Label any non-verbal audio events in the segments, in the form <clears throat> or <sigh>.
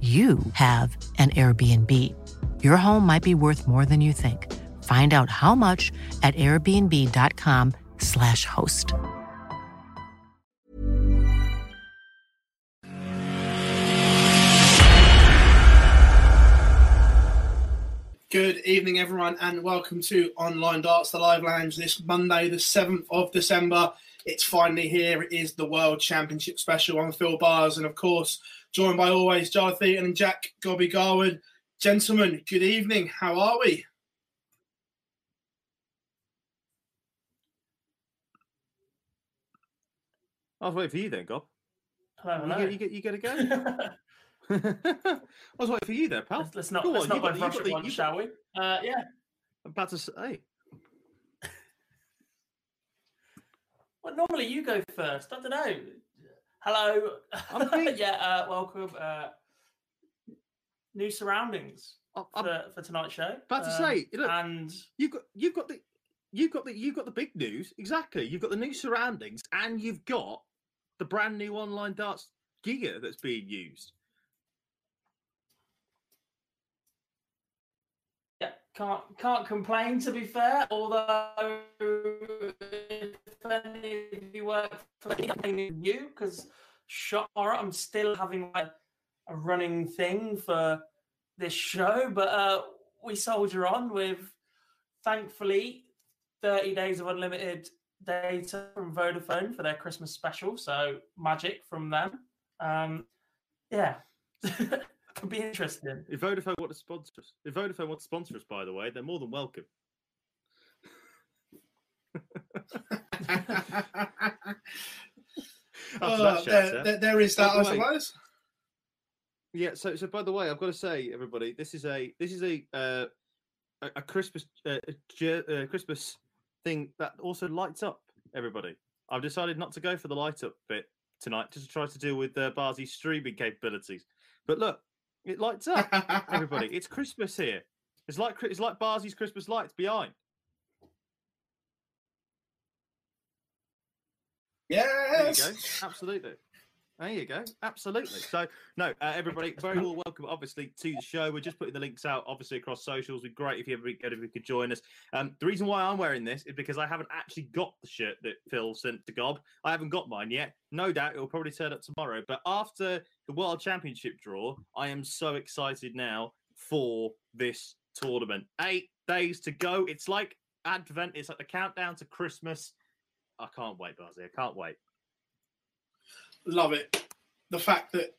you have an Airbnb. Your home might be worth more than you think. Find out how much at airbnb.com/slash host. Good evening, everyone, and welcome to Online Darts, the live lounge. This Monday, the 7th of December, it's finally here. It is the World Championship special. I'm Phill Barrs, and of course, joined by always Jarleth Eaton and Jack Gobby Garwood. Gentlemen, good evening. How are we? I was waiting for you then, Gob. Hello, You get, you get, you get a go. <laughs> <laughs> I was waiting for you there, pal. let's, let's not Go let's on, not you go got- you rush got at the- once, you shall we? Uh, yeah. I'm about to say. <laughs> Well, normally you go first. I don't know. Hello. I'm <laughs> yeah. Uh, welcome. Uh, new surroundings I- I'm for, for tonight's show. about to Um, say, look, and you've got, you've got the, you've got the, you've got the big news. Exactly. You've got the new surroundings, and you've got the brand new online darts giga that's being used. yeah, can't can't complain. To be fair, although if you work for you, because shot I'm still having a, a running thing for this show, but uh, we soldier on with thankfully 30 days of unlimited data from Vodafone for their Christmas special. So magic from them. Um, yeah, <laughs> could be interesting. If Vodafone want to sponsor us, if Vodafone want to sponsor us, by the way, they're more than welcome. <laughs> Oh, that there, there- there is that, By I the way- suppose. Yeah. So, so by the way, I've got to say, everybody, this is a this is a uh, a, a Christmas uh, a je- uh, Christmas thing that also lights up. Everybody, I've decided not to go for the light up bit tonight, just to try to deal with uh, Barzy's streaming capabilities. But look, it lights up. Everybody, it's Christmas here. It's like it's like Barzy's Christmas lights behind. There you Yes. go. Absolutely. There you go. Absolutely. So, no, uh, everybody, very well welcome, obviously, to the show. We're just putting the links out, obviously, across socials. It'd be great if you ever if you could join us. Um, the reason why I'm wearing this is because I haven't actually got the shirt that Phil sent to Gob. I haven't got mine yet. No doubt it will probably turn up tomorrow. But after the World Championship draw, I am so excited now for this tournament. Eight days to go. It's like Advent. It's like the countdown to Christmas. I can't wait, Barzy. I can't wait. Love it. The fact that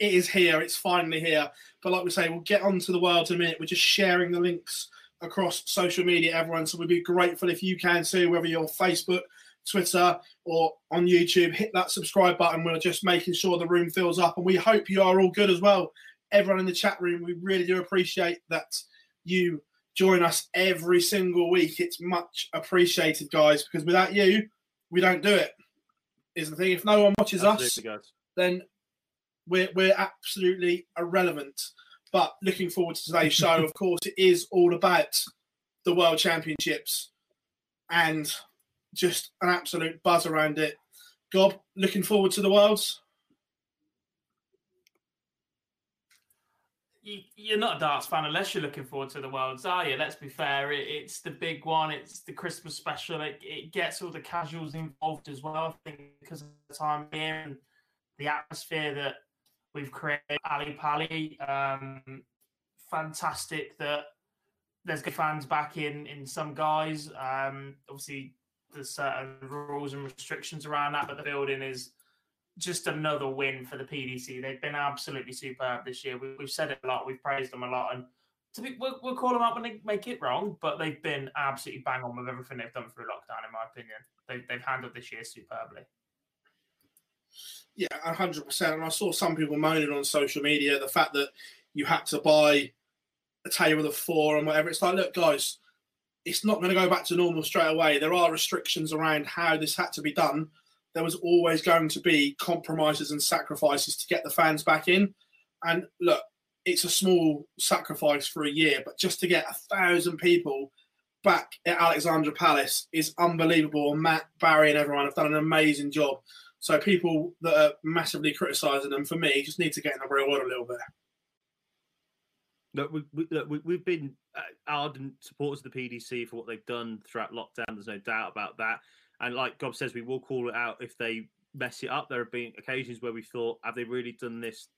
it is here, it's finally here. But like we say, we'll get on to the world in a minute. We're just sharing the links across social media, everyone. So we'd be grateful if you can too, whether you're Facebook, Twitter, or on YouTube, hit that subscribe button. We're just making sure the room fills up. And we hope you are all good as well. Everyone in the chat room, we really do appreciate that you join us every single week. It's much appreciated, guys, because without you, we don't do it. Is the thing. If no one watches us, guys. then we're we're absolutely irrelevant. But looking forward to today's <laughs> show, of course, it is all about the World Championships and just an absolute buzz around it. Gob, looking forward to the Worlds. you, you're not a darts fan unless you're looking forward to the worlds, are you? Let's be fair. It's the big one. It's the Christmas special. It, it gets all the casuals involved as well. I think because of the time here and the atmosphere that We've created Ally Pally. Um, fantastic that there's good fans back in in some guys. Um, obviously, there's certain rules and restrictions around that, but the building is just another win for the PDC. They've been absolutely superb this year. We, have said it a lot. We've praised them a lot, and to be, we'll, we'll, call them out when they make it wrong. But they've been absolutely bang on with everything they've done through lockdown. In my opinion, they, they've handled this year superbly. Yeah, hundred percent. And I saw some people moaning on social media the fact that you had to buy a table of four and whatever. It's like, look, guys, it's not going to go back to normal straight away. There are restrictions around how this had to be done. There was always going to be compromises and sacrifices to get the fans back in. And look, it's a small sacrifice for a year, but just to get a thousand people back at Alexandra Palace is unbelievable. Matt, Barry, and everyone have done an amazing job. So people that are massively criticising them, for me, just need to get in the real world a little bit. Look, we, we, look, we, have been uh, ardent supporters of the PDC for what they've done throughout lockdown. There's no doubt about that. And like Gob says, we will call it out if they mess it up. There have been occasions where we thought, have they really done this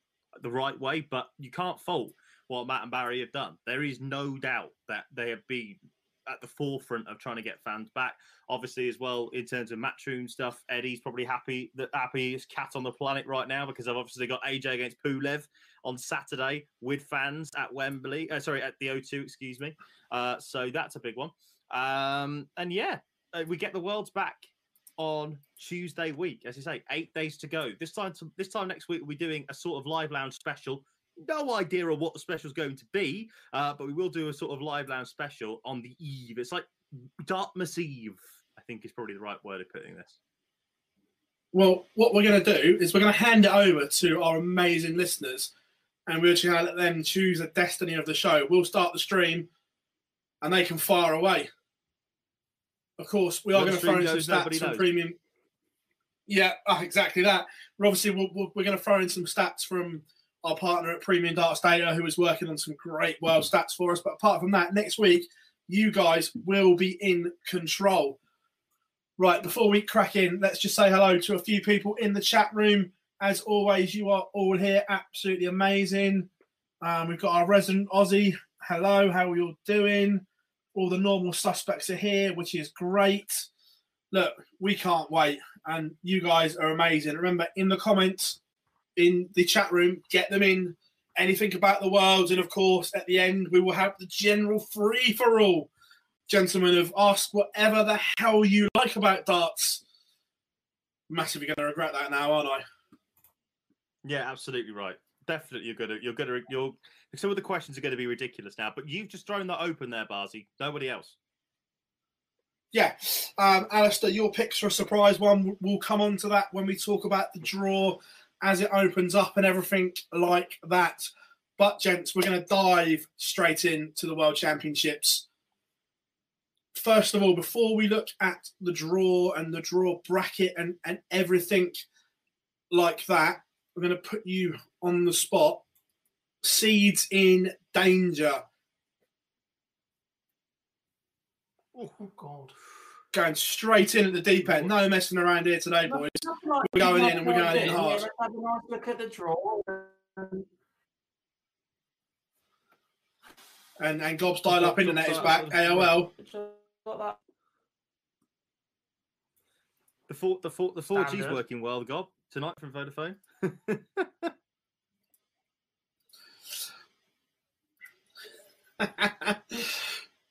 the right way? But you can't fault what Matt and Barry have done. There is no doubt that they have been at the forefront of trying to get fans back. Obviously, as well in terms of matchroom stuff, Eddie's probably happy that happiest cat on the planet right now because I've obviously got AJ against Pulev on Saturday with fans at Wembley. Uh, sorry, at the O2, excuse me. Uh, so that's a big one. Um, and yeah, uh, we get the worlds back on Tuesday week. As you say, eight days to go. This time, to, this time next week, we'll be doing a sort of live lounge special no idea of what the special is going to be, uh, but we will do a sort of live lounge special on the eve. It's like Dartmouth Eve, I think is probably the right word of putting this. Well, what we're going to do is we're going to hand it over to our amazing listeners, and we're just going to let them choose the destiny of the show. We'll start the stream, and they can fire away. Of course, we are going to throw in some stats from premium. Yeah, ah, exactly that. We're obviously we we're going to throw in some stats from our partner at Premium Darts Data, who is working on some great world stats for us. But apart from that, next week, you guys will be in control. Right, before we crack in, let's just say hello to a few people in the chat room. As always, you are all here, absolutely amazing. Um, we've got our resident Aussie. Hello, how are you all doing? All the normal suspects are here, which is great. Look, we can't wait, and you guys are amazing. Remember, in the comments, in the chat room, get them in. Anything about the world, and of course, at the end, we will have the general free for all. Gentlemen of ask whatever the hell you like about darts. Massively going to regret that now, aren't I? Yeah, absolutely right. Definitely, you're gonna, you're gonna, you're. Some of the questions are going to be ridiculous now, but you've just thrown that open there, Barzy. Nobody else. Yeah, um, Alistair, your picks for a surprise one. We'll come on to that when we talk about the draw as it opens up and everything like that. But, gents, we're going to dive straight into the World Championships. First of all, before we look at the draw and the draw bracket and, and everything like that, we're going to put you on the spot. Seeds in danger. Oh, God going straight in at the deep end. No messing around here today, boys. we're going in and we're going in hard. Have a nice look at the draw. And and Gob's dial up internet is back. AOL. The four the four the four G's working well, Gob tonight from Vodafone. <laughs> <laughs>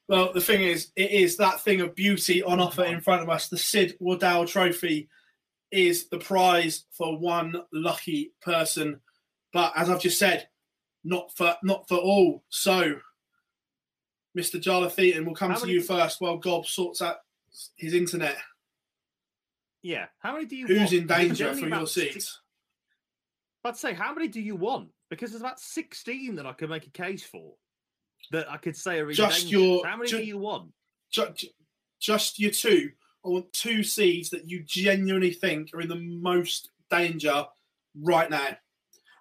Well, the thing is, it is that thing of beauty on mm-hmm. offer in front of us. The Sid Waddell Trophy is the prize for one lucky person, but as I've just said, not for not for all. So, Mr. Jarleth Eaton, we'll come How to many... you first while Gob sorts out his internet. Yeah. How many do you? Who's want? in danger for your seats? I'd say, how many do you want? Because there's about sixteen that I could make a case for that I could say are just dangerous. your. How many ju- do you want? Ju- just your two. I want two seeds that you genuinely think are in the most danger right now.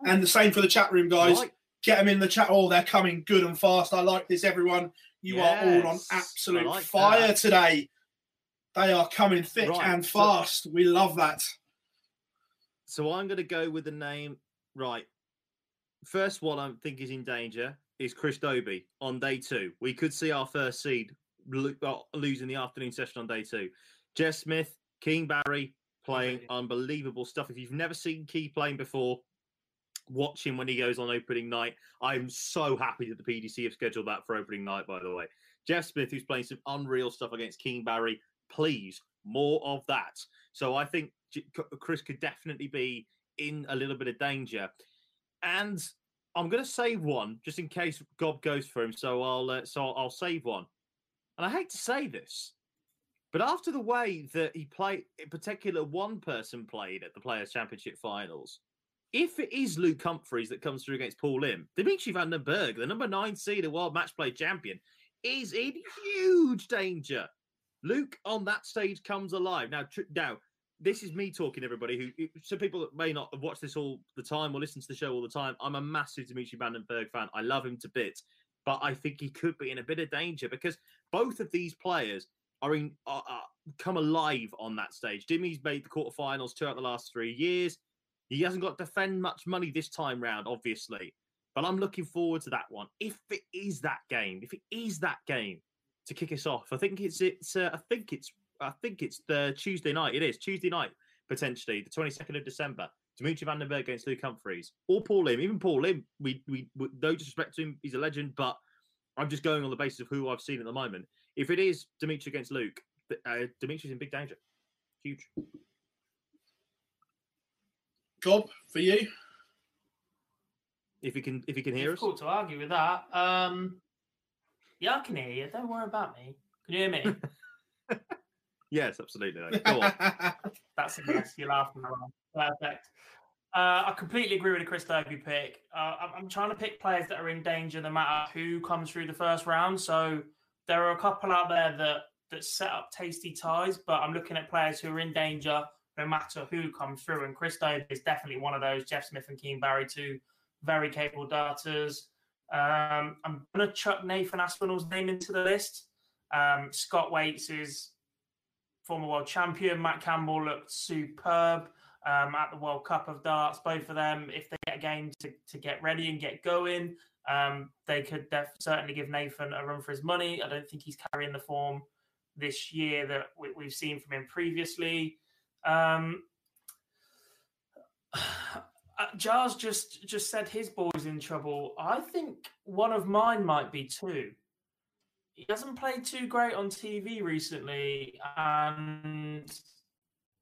And the same for the chat room, guys. Right. Get them in the chat. Oh, they're coming good and fast. I like this, everyone. You yes. are all on absolute like fire that. today. They are coming thick right. and fast. So, we love that. So I'm going to go with the name. Right. first one I think is in danger is Chris Dobey on day two. We could see our first seed uh, losing the afternoon session on day two. Jeff Smith, Keane Barry playing unbelievable stuff. If you've never seen Key playing before, watch him when he goes on opening night. I'm so happy that the PDC have scheduled that for opening night, by the way. Jeff Smith, who's playing some unreal stuff against Keane Barry, please, more of that. So I think Chris could definitely be in a little bit of danger. And I'm going to save one just in case Gob goes for him. So I'll uh, so I'll save one. And I hate to say this, but after the way that he played, in particular, one person played at the Players Championship Finals, if it is Luke Humphries that comes through against Paul Lim, Dimitri Van den Bergh, the number nine seed and world match play champion, is in huge danger. Luke on that stage comes alive. Now, tr- now this is me talking, everybody. Who some people that may not have watched this all the time or listen to the show all the time. I'm a massive Dimitri Van den Bergh fan. I love him to bits, but I think he could be in a bit of danger because both of these players are in are, are come alive on that stage. Dimmy's made the quarterfinals two out of the last three years. He hasn't got to defend much money this time round, obviously. But I'm looking forward to that one. If it is that game, if it is that game to kick us off, I think it's it's uh, I think it's I think it's the Tuesday night. It is Tuesday night potentially, the 22nd of December. Dimitri Van den Bergh against Luke Humphries or Paul Lim. Even Paul Lim, we, we, we no disrespect to him, he's a legend, but I'm just going on the basis of who I've seen at the moment. If it is Dimitri against Luke, uh, Dimitri's in big danger. Huge. Gob for you. If he can, if he can hear Difficult us, to argue with that. Um, yeah, I can hear you. Don't worry about me. Can you hear me? <laughs> yes, absolutely. Go on. <laughs> That's a yes. You're laughing around. Perfect. Uh, I completely agree with the Chris Dobey pick. Uh, I'm, I'm trying to pick players that are in danger no matter who comes through the first round. So there are a couple out there that that set up tasty ties, but I'm looking at players who are in danger no matter who comes through. And Chris Dobey is definitely one of those. Jeff Smith and Keane Barry, two very capable darters. Um, I'm going to chuck Nathan Aspinall's name into the list. Um, Scott Waites is former world champion. Matt Campbell looked superb um, at the World Cup of Darts. Both of them, if they get a game to, to get ready and get going, um, they could def- certainly give Nathan a run for his money. I don't think he's carrying the form this year that we, have seen from him previously. Um, <sighs> uh, Jars just just said his boy's in trouble. I think one of mine might be too. He hasn't played too great on TV recently, and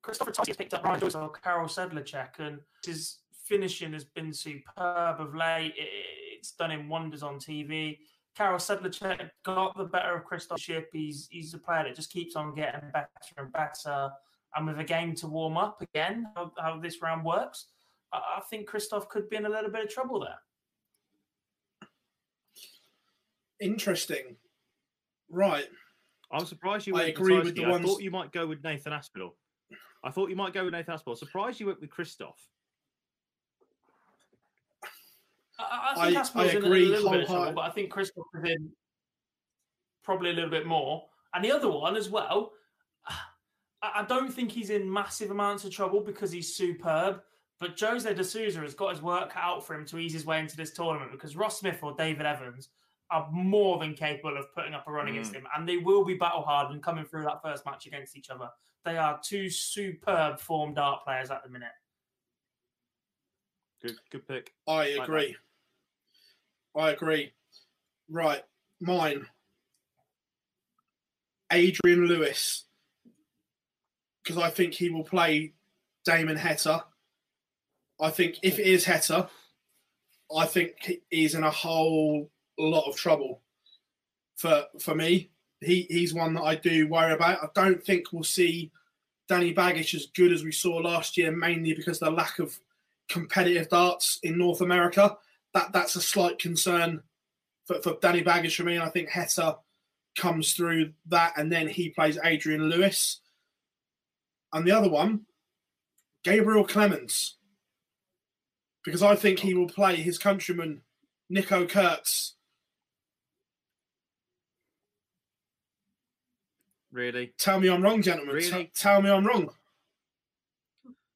Christopher Totti has picked up Ryan Joyce or Karel Sedlacek, and his finishing has been superb of late. It's done him wonders on TV. Karel Sedlacek got the better of Christoph Ship. He's he's a player that just keeps on getting better and better. And with a game to warm up again, how, how this round works, I, I think Christoph could be in a little bit of trouble there. Interesting. Right. I'm surprised you I went agree with with the I thought you might go with Nathan Aspinall. I thought you might go with Nathan Aspinall. Surprised you went with Christoph. I, I think I- Aspinall's I in a little bit of trouble, but I think Christoph is in probably a little bit more. And the other one as well, I I don't think he's in massive amounts of trouble because he's superb. But Jose de Sousa has got his work cut out for him to ease his way into this tournament because Ross Smith or David Evans are more than capable of putting up a run against Mm. him, and they will be battle hard and coming through that first match against each other. They are two superb form dart players at the minute. Good, good pick. I Like agree. I agree. Right. Mine. Adrian Lewis. Because I think he will play Damon Heta. I think if it is Heta, I think he's in a whole lot of trouble for for me. He he's one that I do worry about. I don't think we'll see Danny Baggish as good as we saw last year, mainly because the lack of competitive darts in North America. That that's a slight concern for, for Danny Baggish for me. And I think Heta comes through that, and then he plays Adrian Lewis. And the other one, Gabriel Clemens, because I think he will play his countryman Nico Kurz. Really? Tell me I'm wrong, gentlemen. Really? Tell- tell me I'm wrong.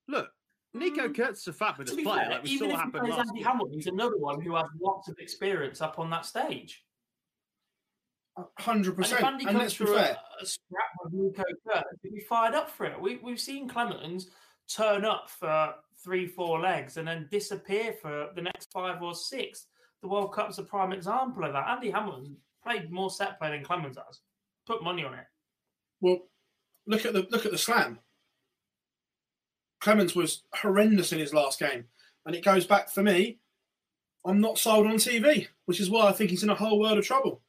Look, Nico Mm. Kurz is a fabulous player. fair, like we even saw if he happen plays last Andy year. Hamilton, he's another one who has lots of experience up on that stage. Hundred percent. And if percent. Andy And comes let's be through fair. a, a scrap with Nico Kurz, he'd be fired up for it. We, we've seen Clemens turn up for three, four legs and then disappear for the next five or six. The World Cup's a prime example of that. Andy Hamilton played more set play than Clemens has. Put money on it. Well, look at the look at the slam. Clemens was horrendous in his last game, and it goes back for me. I'm not sold on TV, which is why I think he's in a whole world of trouble.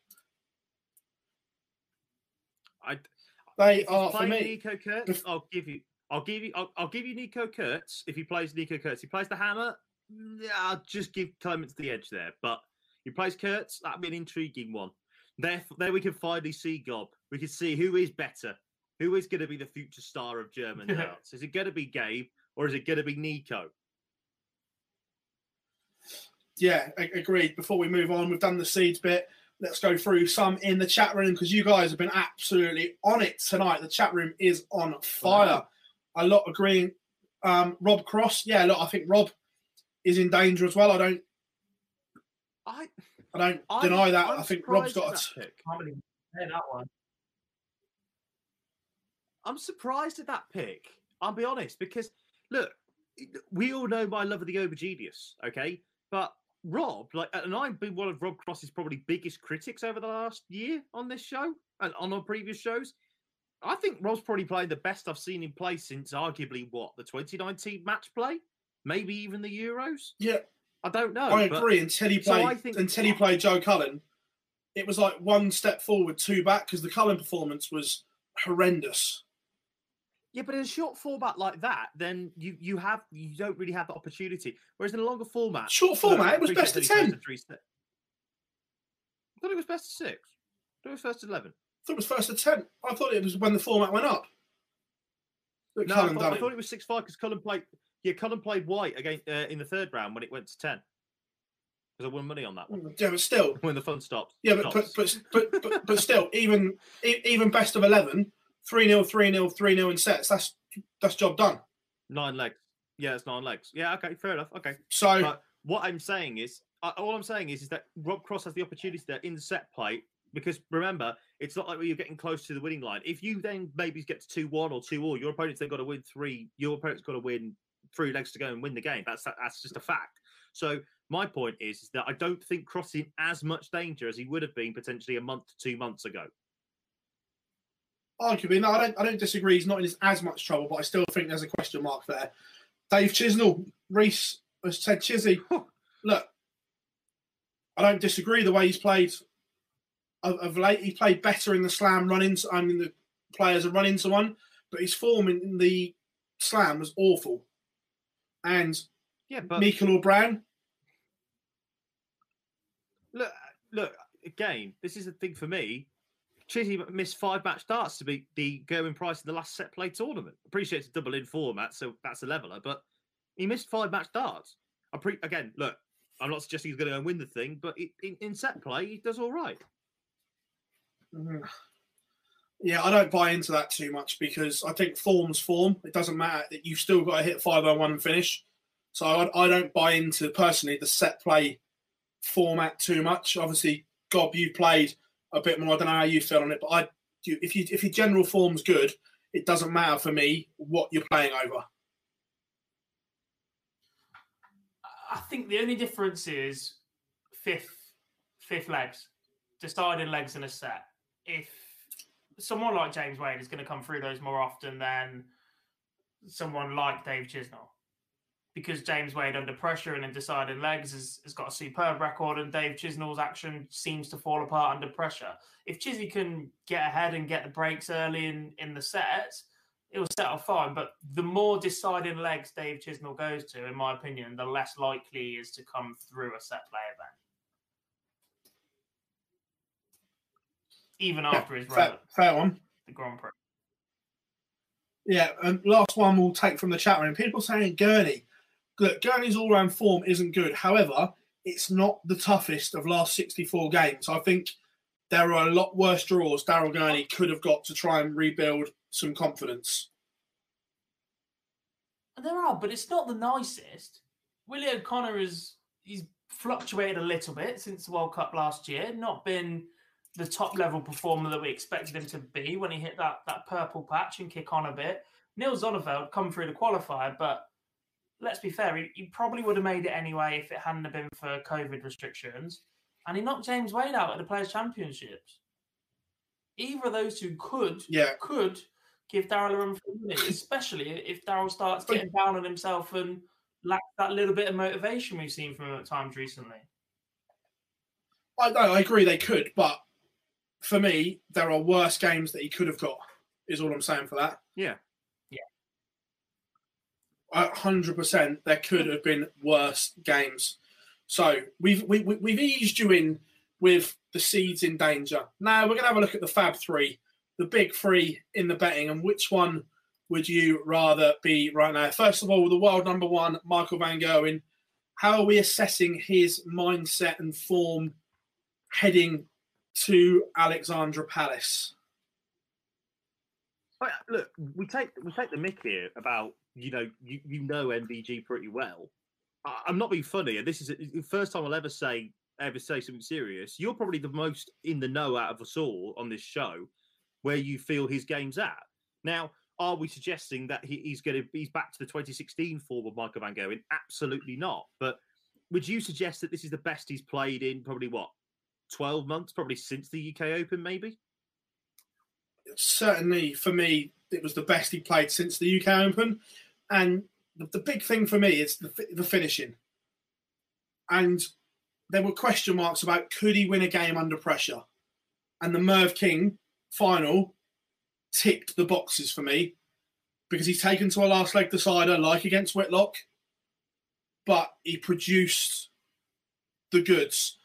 I, They are for me. Nico Kurz, I'll give you. I'll give you. I'll, I'll give you Nico Kurz if he plays Nico Kurz. He plays the hammer. Yeah, I'll just give Clemens the edge there. But he plays Kurz. That'd be an intriguing one. There, there we can finally see Gob. We can see who is better. Who is going to be the future star of German darts? Is it going to be Gabe or is it going to be Nico? Yeah, agreed. Before we move on, we've done the seeds bit. Let's go through some in the chat room because you guys have been absolutely on it tonight. The chat room is on fire. A lot agreeing. Um, Rob Cross, yeah, look, I think Rob is in danger as well. I don't, I, I don't I'm- deny that. I'm I think Rob's got. A, that pick. Can't really that one. I'm surprised at that pick. I'll be honest because look, we all know my love of the Overgenius, okay? But Rob, like, and I've been one of Rob Cross's probably biggest critics over the last year on this show and on our previous shows. I think Rob's probably played the best I've seen him play since arguably what the 2019 match play, maybe even the Euros. yeah, I don't know. I but- agree. Until he played, I think- until he played Joe Cullen, it was like one step forward, two back because the Cullen performance was horrendous. Yeah, but in a short format like that, then you you have you don't really have the opportunity. Whereas in a longer format, Short format, I it was best of that he plays 10. the three I thought it was best of six. I thought it was first eleven. I thought it was first to ten. I thought it was when the format went up. No, I thought, I it. thought it was six five because Cullen played. Yeah, Cullen played white again uh, in the third round when it went to ten. Because I won money on that one Yeah, but still, <laughs> when the fun stopped. yeah, but but, stops. but but but but still, <laughs> even even best of eleven, three 0 three 0 three 0 in sets. That's that's job done. nine legs. Yeah, it's nine legs. Yeah, okay, fair enough. Okay, So But what I'm saying is, all I'm saying is, is that Rob Cross has the opportunity there in the set play because remember, it's not like you're getting close to the winning line. If you then maybe get to two one or two all, your opponent's then got to win three. Your opponent's got to win three legs to go and win the game. That's that's just a fact. So my point is, is that I don't think Cross is in as much danger as he would have been potentially a month to two months ago. arguably, no, I don't I don't disagree. He's not in as much trouble, but I still think there's a question mark there. Dave Chisnell, Reese has said Chizzy. <laughs> Look, I don't disagree the way he's played of, of late. He played better in the slam run into I mean the players are run into one, but his form in, in the slam was awful. And Yeah, but Mikel O'Brien, look, look again. This is the thing for me. Chizzy missed five match starts to beat the going price in the last set play tournament. Appreciate it's a double in format, so that's a leveler, but he missed five match starts. I pre- again, look, I'm not suggesting he's going to go and win the thing, but in, in set play, he does all right. Mm-hmm. Yeah, I don't buy into that too much because I think form's form. It doesn't matter that you've still got to hit 501 and finish. So I, I don't buy into personally the set play format too much. Obviously, Gob, you played a bit more. I don't know how you feel on it, but I, if you if your general form's good, it doesn't matter for me what you're playing over. I think the only difference is fifth fifth legs, deciding legs in a set. If someone like James Wade is going to come through those more often than someone like Dave Chisnell, because James Wade under pressure and in deciding legs has, has got a superb record, and Dave Chisnell's action seems to fall apart under pressure. If Chizzy can get ahead and get the breaks early in, in the set, it will settle fine. But the more deciding legs Dave Chisnell goes to, in my opinion, the less likely he is to come through a set play event. Even after his Fair, run, at fair one. the Grand Prix. Yeah, and last one we'll take from the chat room. People saying Gurney. Look, Gurney's all round form isn't good. However, it's not the toughest of last 64 games. I think there are a lot worse draws Daryl Gurney could have got to try and rebuild some confidence. There are, but it's not the nicest. Willie O'Connor is he's fluctuated a little bit since the World Cup last year. Not been the top level performer that we expected him to be when he hit that that purple patch and kick on a bit. Niels Zonneveld come through the qualifier, but let's be fair, he, he, probably would have made it anyway if it hadn't have been for COVID restrictions. And he knocked James Wade out at the Players' Championships. Either of those two could yeah. could give Daryl a run for money, <laughs> especially if Daryl starts getting down on himself and lacks that little bit of motivation we've seen from him at times recently. I, I agree they could, but for me, there are worse games that he could have got. Is all I'm saying for that. Yeah, yeah. hundred percent, there could have been worse games. So we've we, have we have eased you in with the seeds in danger. Now we're going to have a look at the Fab Three, the big three in the betting, and which one would you rather be right now? First of all, the world number one, Michael Van Gerwen. How are we assessing his mindset and form heading to Alexandra Palace. Oh, look, we take we take the mick here about you know you you know MVG pretty well. I, am not being funny, and this is the first time I'll ever say ever say something serious. You're probably the most in the know out of us all on this show, where you feel his game's at. Now, are we suggesting that he, he's going to he's back to the 2016 form of Michael Van Gerwen? Absolutely not. But would you suggest that this is the best he's played in probably what 12 months, probably since the UK Open, maybe? Certainly, for me, it was the best he played since the UK Open. And the, big thing for me is the, the finishing. And there were question marks about could he win a game under pressure? And the Merv King final ticked the boxes for me because he's taken to a last leg decider like against Whitlock, but he produced the goods.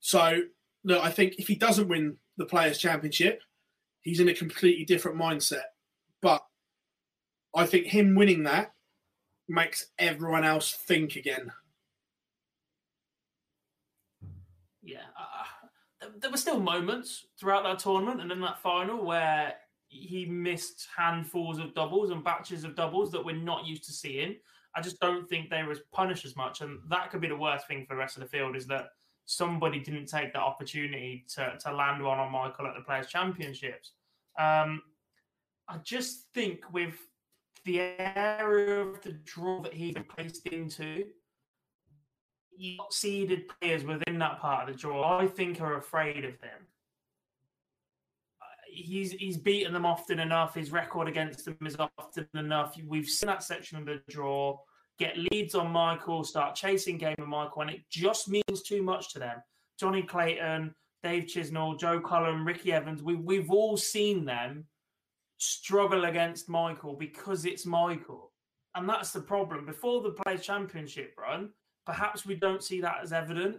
So look, I think if he doesn't win the Players' Championship, he's in a completely different mindset. But I think him winning that makes everyone else think again. Yeah, uh, there were still moments throughout that tournament and in that final where he missed handfuls of doubles and batches of doubles that we're not used to seeing. I just don't think they were punished as much, and that could be the worst thing for the rest of the field is that somebody didn't take that opportunity to, to land one on Michael at the Players' Championships. Um, I just think with the area of the draw that he's placed into, seeded players within that part of the draw, I think, are afraid of him. He's he's beaten them often enough. His record against them is often enough. We've seen that section of the draw get leads on Michael, start chasing game of Michael, and it just means too much to them. Johnny Clayton, Dave Chisnell, Joe Cullen, Ricky Evans, we, we've all seen them struggle against Michael because it's Michael. And that's the problem. Before the Players' Championship run, perhaps we don't see that as evident,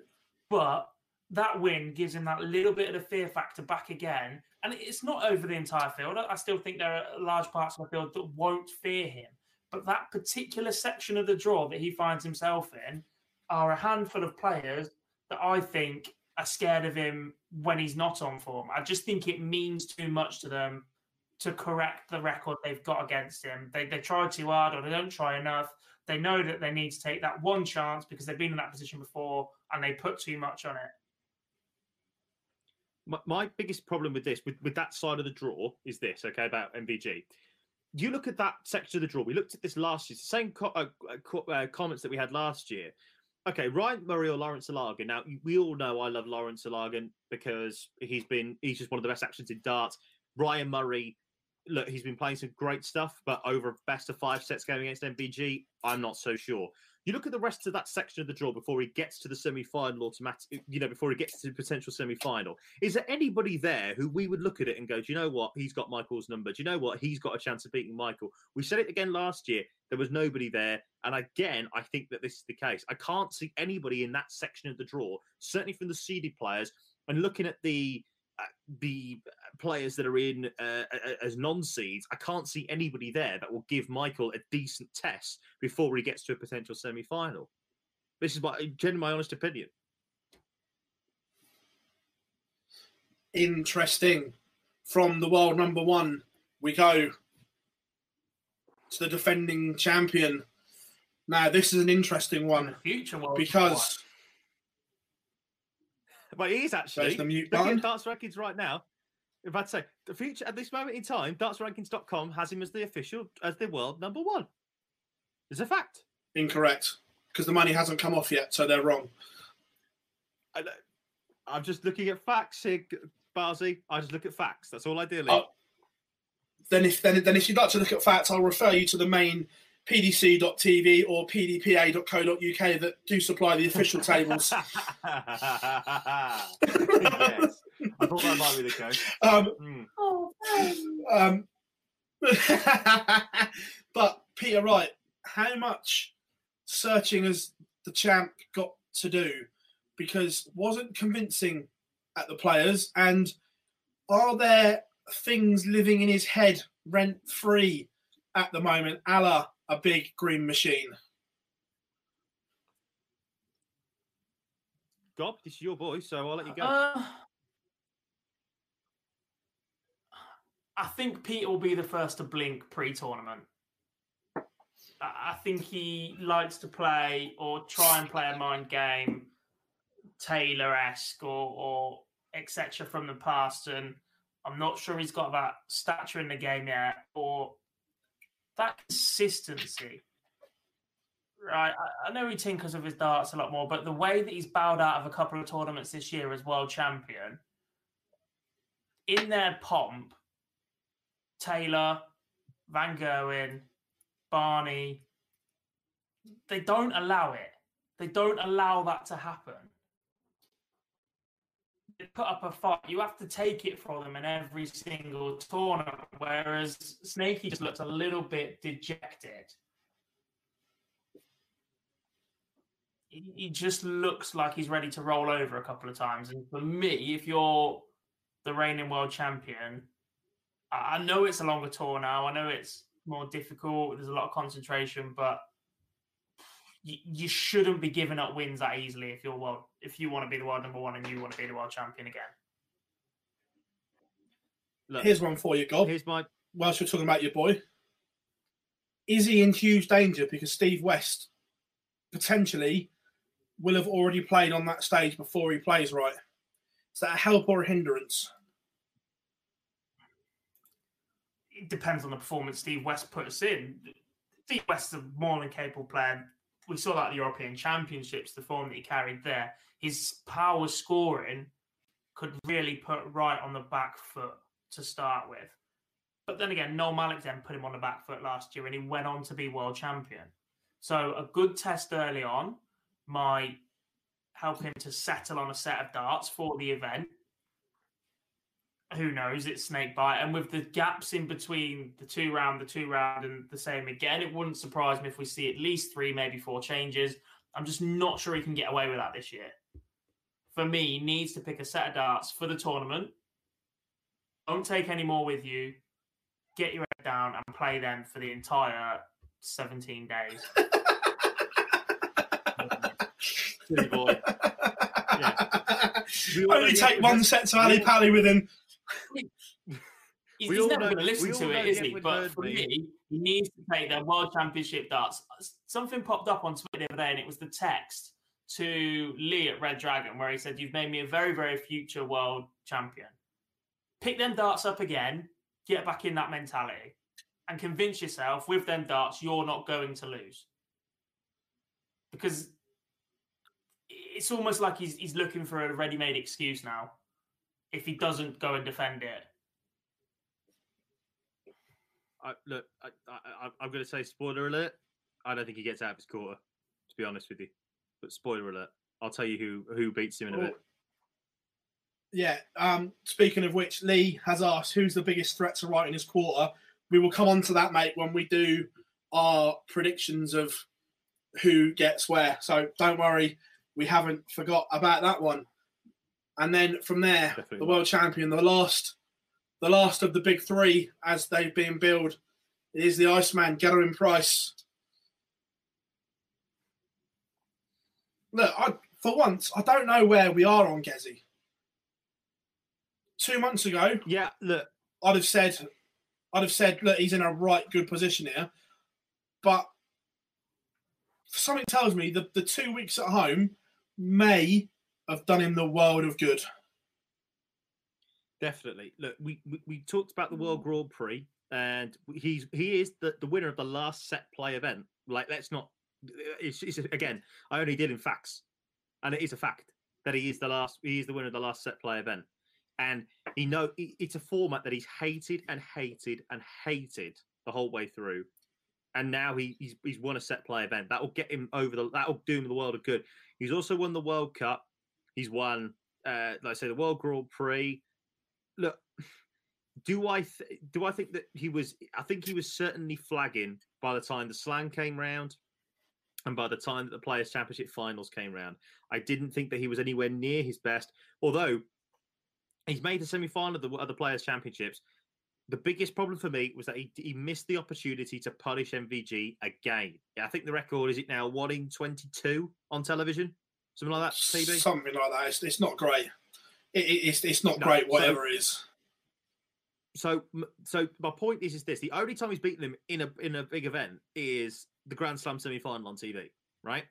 but that win gives him that little bit of the fear factor back again. And it's not over the entire field. I still think there are large parts of the field that won't fear him. But that particular section of the draw that he finds himself in are a handful of players that I think are scared of him when he's not on form. I just think it means too much to them to correct the record they've got against him. They, they try too hard or they don't try enough. They know that they need to take that one chance because they've been in that position before and they put too much on it. My, my biggest problem with this, with, with that side of the draw, is this, okay, about MVG you look at that section of the draw. We looked at this last year. It's the same co- uh, co- uh, comments that we had last year. Okay, Ryan Murray or Lourence Ilagan. Now we all know I love Lourence Ilagan because he's been he's just one of the best actions in darts. Ryan Murray, look, he's been playing some great stuff, but over best of five sets game against MVG, I'm not so sure. You look at the rest of that section of the draw before he gets to the semi-final automatic, you know, before he gets to the potential semi-final. Is there anybody there who we would look at it and go, do you know what? He's got Michael's number. Do you know what? He's got a chance of beating Michael. We said it again last year. There was nobody there. And again, I think that this is the case. I can't see anybody in that section of the draw, certainly from the seeded players. And looking at the uh, the players that are in uh, as non-seeds, I can't see anybody there that will give Michael a decent test before he gets to a potential semi-final. This is my generally my honest opinion. Interesting. From the world number one, we go to the defending champion Now, this is an interesting one the future world because But he is actually There's the mute button. Darts Rankings right now. If I'd say the future at this moment in time, dartsrankings.com has him as the official as the world number one. It's a fact. incorrect because the money hasn't come off yet, so they're wrong. I, uh, I'm just looking at facts here, Barzy. I just look at facts. That's all I do. Lee. Oh, Then, if then, then if you'd like to look at facts, I'll refer you to the main pdc.tv or pdpa.co.uk that do supply the official tables. <laughs> yes. <laughs> I thought that might be the case. Um, Hmm. Oh, Um, <laughs> but Peter Wright, how much searching has the champ got to do? Because wasn't convincing at the players, and are there things living in his head rent free at the moment, a la a big green machine? Gob, this is your boy, so I'll let you go. Uh, I think Peter will be the first to blink pre-tournament. I I think he likes to play or try and play a mind game, Taylor-esque or, or etc. from the past, and I'm not sure he's got that stature in the game yet or that consistency. Right, I, I know he tinkers with his darts a lot more, but the way that he's bowed out of a couple of tournaments this year as world champion, in their pomp, Taylor, Van Gerwen, Barney, they don't allow it. They don't allow that to happen. Put up a fight. You have to take it from them in every single tournament. Whereas Snakey just looks a little bit dejected. He just looks like he's ready to roll over a couple of times. And for me, if you're the reigning world champion, I know it's a longer tour now. I know it's more difficult. There's a lot of concentration, but you, you shouldn't be giving up wins that easily if you're world if you want to be the world number one and you want to be the world champion again. Look, Here's one for you, Gob. here's my Whilst we're talking about your boy, is he in huge danger because Steve West potentially will have already played on that stage before he plays Wright? Is that a help or a hindrance? It depends on the performance Steve West puts in. Steve West's a more than capable player. We saw that at the European Championships, the form that he carried there. His power scoring could really put Wright on the back foot to start with. But then again, Noel Malik then put him on the back foot last year and he went on to be world champion. So a good test early on might help him to settle on a set of darts for the event. Who knows? It's Snakebite. And with the gaps in between the two round, the two round, and the same again, it wouldn't surprise me if we see at least three, maybe four changes. I'm just not sure he can get away with that this year. For me, he needs to pick a set of darts for the tournament. Don't take any more with you. Get your head down and play them for the entire 17 days. <laughs> silly boy. We all know Only take one set to we Ali all- Pally with him. <laughs> He's, he's never going to listen to it, he? But for me, he needs to take their World Championship darts. Something popped up on Twitter the other day, and it was the text to Lee at Red Dragon, where he said, "You've made me a very, very future world champion. Pick them darts up again, get back in that mentality, and convince yourself with them darts you're not going to lose." Because it's almost like he's he's looking for a ready-made excuse now. If he doesn't go and defend it, I, look, I, I, I'm going to say spoiler alert. I don't think he gets out of his quarter, to be honest with you. But spoiler alert, I'll tell you who who beats him in a bit. Yeah. Um, speaking of which, Lee has asked who's the biggest threat to Wright in his quarter. We will come on to that, mate, when we do our predictions of who gets where. So don't worry, we haven't forgot about that one. And then from there, Definitely the not. world champion, the last, the last of the big three as they've been billed, is the Iceman, Gerwyn Price. Look, I, for once, I don't know where we are on Gezzy. Two months ago, Yeah, look, I'd have said, I'd have said, look, he's in a right good position here. But something tells me that the two weeks at home may have done him the world of good. Definitely. Look, we, we, we talked about the World mm. Grand Prix, and he's he is the, the winner of the last set play event. Like, let's not. It's, it's again. I only did in facts, and it is a fact that he is the last. He is the winner of the last set play event, and he know it's a format that he's hated and hated and hated the whole way through. And now he, he's he's won a set play event that will get him over the that will do him the world of good. He's also won the World Cup. He's won, uh, like I say, the World Grand Prix look, <sighs> do I th- do I think that he was? I think he was certainly flagging by the time the slam came round, and by the time that the Players Championship finals came round. I didn't think that he was anywhere near his best, although he's made the semi final of the other Players Championships. The biggest problem for me was that he, he missed the opportunity to punish MVG again. Yeah, I think the record is it now one in twenty two on television, something like that. TB? Something like that. It's, it's not great it, it's it's not no, great. Whatever so, it is. So so my point is is this: the only time he's beaten him in a in a big event is the Grand Slam semi final on TV, right?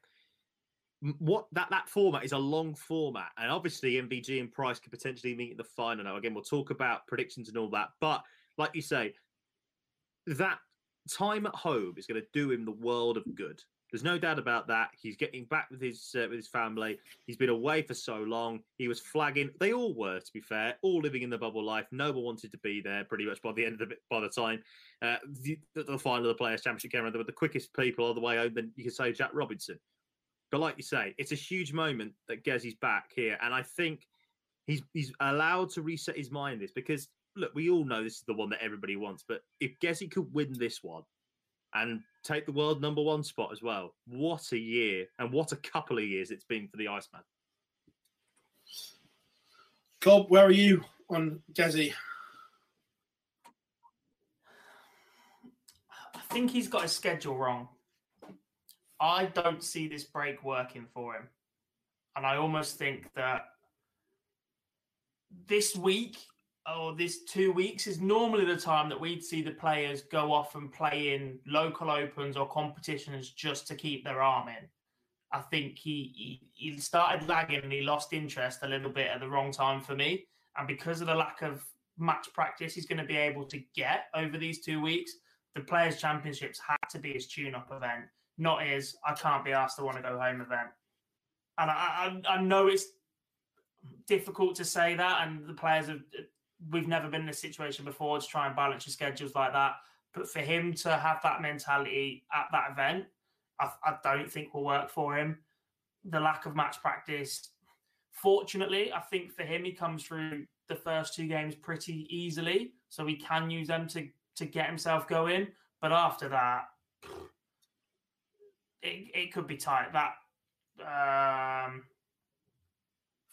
What that that format is a long format, and obviously MVG and Price could potentially meet in the final. Now, again, we'll talk about predictions and all that, but like you say, that time at home is going to do him the world of good. There's no doubt about that. He's getting back with his uh, with his family. He's been away for so long. He was flagging. They all were, to be fair, all living in the bubble life. No one wanted to be there. Pretty much by the end of it, by the time uh, the, the, final of the Players Championship came around, they were the quickest people all the way home. Then you could say Jack Robinson. But like you say, it's a huge moment that Gezzy's back here, and I think he's he's allowed to reset his mind. This because look, we all know this is the one that everybody wants. But if Gezzy could win this one, and take the world number one spot as well. What a year and what a couple of years it's been for the Iceman. Gob, where are you on Gezzy? I think he's got his schedule wrong. I don't see this break working for him. And I almost think that this week or this two weeks is normally the time that we'd see the players go off and play in local opens or competitions just to keep their arm in. I think he, he, he started lagging and he lost interest a little bit at the wrong time for me. And because of the lack of match practice he's going to be able to get over these two weeks, the Players' Championships had to be his tune-up event, not his I can't be asked to want to go home event. And I, I, I know it's difficult to say that, and the players have we've never been in a situation before to try and balance your schedules like that. But for him to have that mentality at that event, I, I don't think will work for him. The lack of match practice. Fortunately, I think for him, he comes through the first two games pretty easily, so he can use them to to get himself going. But after that, it, it could be tight. That um,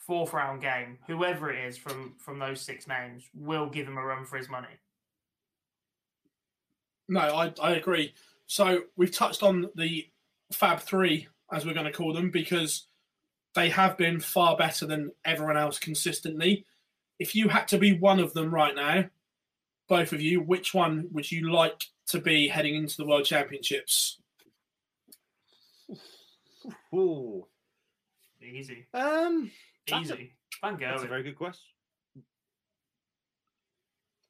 fourth round game, whoever it is from from those six names, will give him a run for his money. No, I, I agree. So we've touched on the Fab Three, as we're going to call them, because they have been far better than everyone else consistently. If you had to be one of them right now, both of you, which one would you like to be heading into the World Championships? Ooh. Easy. Um, Easy. Van Gerwen. That's a very good question.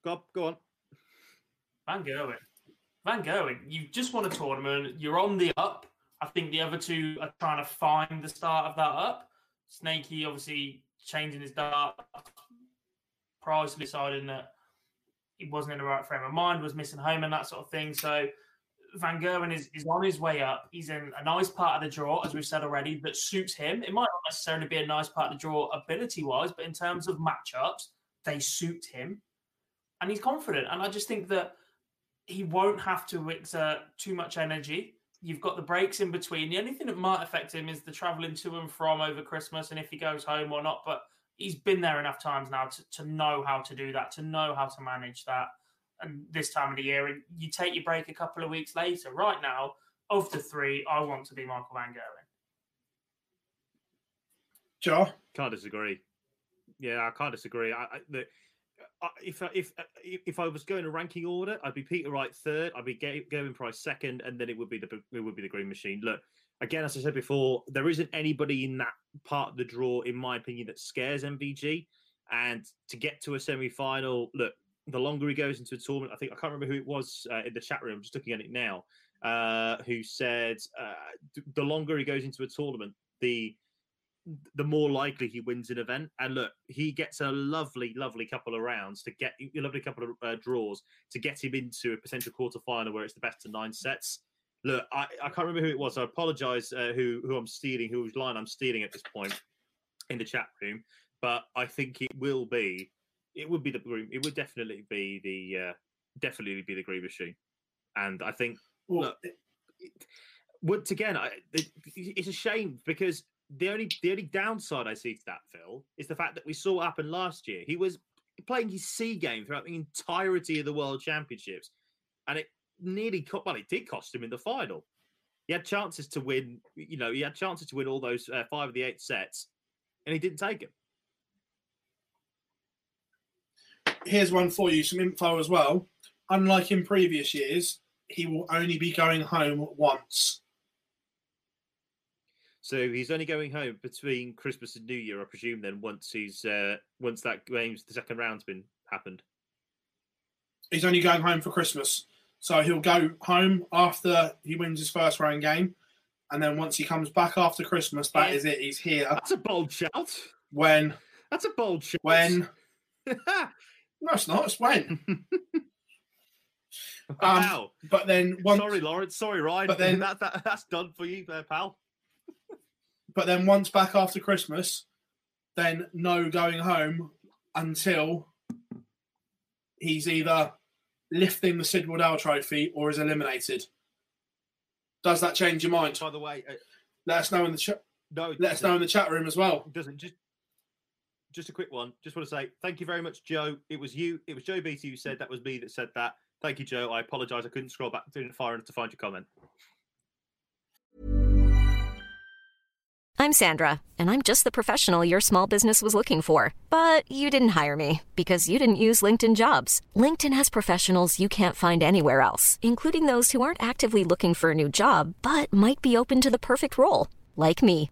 Go, go on. Van Gerwen. Van Gerwen, you just won a tournament. You're on the up. I think the other two are trying to find the start of that up. Snakey obviously changing his dart. Price deciding that he wasn't in the right frame of mind, was missing home and that sort of thing. So Van Gerwen is, is on his way up. He's in a nice part of the draw, as we've said already, that suits him. It might not necessarily be a nice part of the draw ability wise, but in terms of matchups, they suit him. And he's confident. And I just think that he won't have to exert too much energy. You've got the breaks in between. The only thing that might affect him is the traveling to and from over Christmas and if he goes home or not. But he's been there enough times now to, to know how to do that, to know how to manage that and this time of the year, and you take your break a couple of weeks later. Right now, of the three, I want to be Michael Van Gerwen. Joe, can't disagree. Yeah, I can't disagree. I, I the, if if if I was going a ranking order, I'd be Peter Wright third, I'd be Gerwyn Price second, and then it would be the it would be the Green Machine. Look, again, as I said before, there isn't anybody in that part of the draw, in my opinion, that scares MVG. And to get to a semi final, look, the longer he goes into a tournament, I think I can't remember who it was uh, in the chat room. I'm just looking at it now. Uh, who said uh, the longer he goes into a tournament, the the more likely he wins an event. And look, he gets a lovely, lovely couple of rounds to get a lovely couple of uh, draws to get him into a potential quarter final where it's the best of nine sets. Look, I, I can't remember who it was. I apologize uh, who who I'm stealing, whose line I'm stealing at this point in the chat room. But I think it will be, it would be the green. it would definitely be the uh, definitely be the Green Machine. And I think well, look, it, once again, I, it, it's a shame because the only the only downside I see to that, Phill, is the fact that we saw what happened last year. He was playing his C game throughout the entirety of the World Championships, and it nearly cut. well, it did cost him in the final. He had chances to win, you know, he had chances to win all those uh, five of the eight sets, and he didn't take them. Here's one for you, some info as well. Unlike in previous years, he will only be going home once. So he's only going home between Christmas and New Year, I presume. Then once he's uh, once that game's the second round's been happened. He's only going home for Christmas, so he'll go home after he wins his first round game, and then once he comes back after Christmas, that yeah. is it. He's here. That's a bold shout. When? That's a bold shout. When? <laughs> no, it's not. It's when. <laughs> wow. Um, but then, once, sorry, Lawrence. Sorry, Ryan. But then that, that that's done for you, there, pal. But then once back after Christmas, then no going home until he's either lifting the Sid Waddell trophy or is eliminated. Does that change your mind? By the way, uh, let us know in the chat. No, let us know in the chat room as well. It doesn't just just a quick one. Just want to say thank you very much, Joe. It was you. It was Joe Beatty who said that was me that said that. Thank you, Joe. I apologise. I couldn't scroll back, didn't fire enough to find your comment. I'm Sandra, and I'm just the professional your small business was looking for. But you didn't hire me because you didn't use LinkedIn jobs. LinkedIn has professionals you can't find anywhere else, including those who aren't actively looking for a new job but might be open to the perfect role, like me.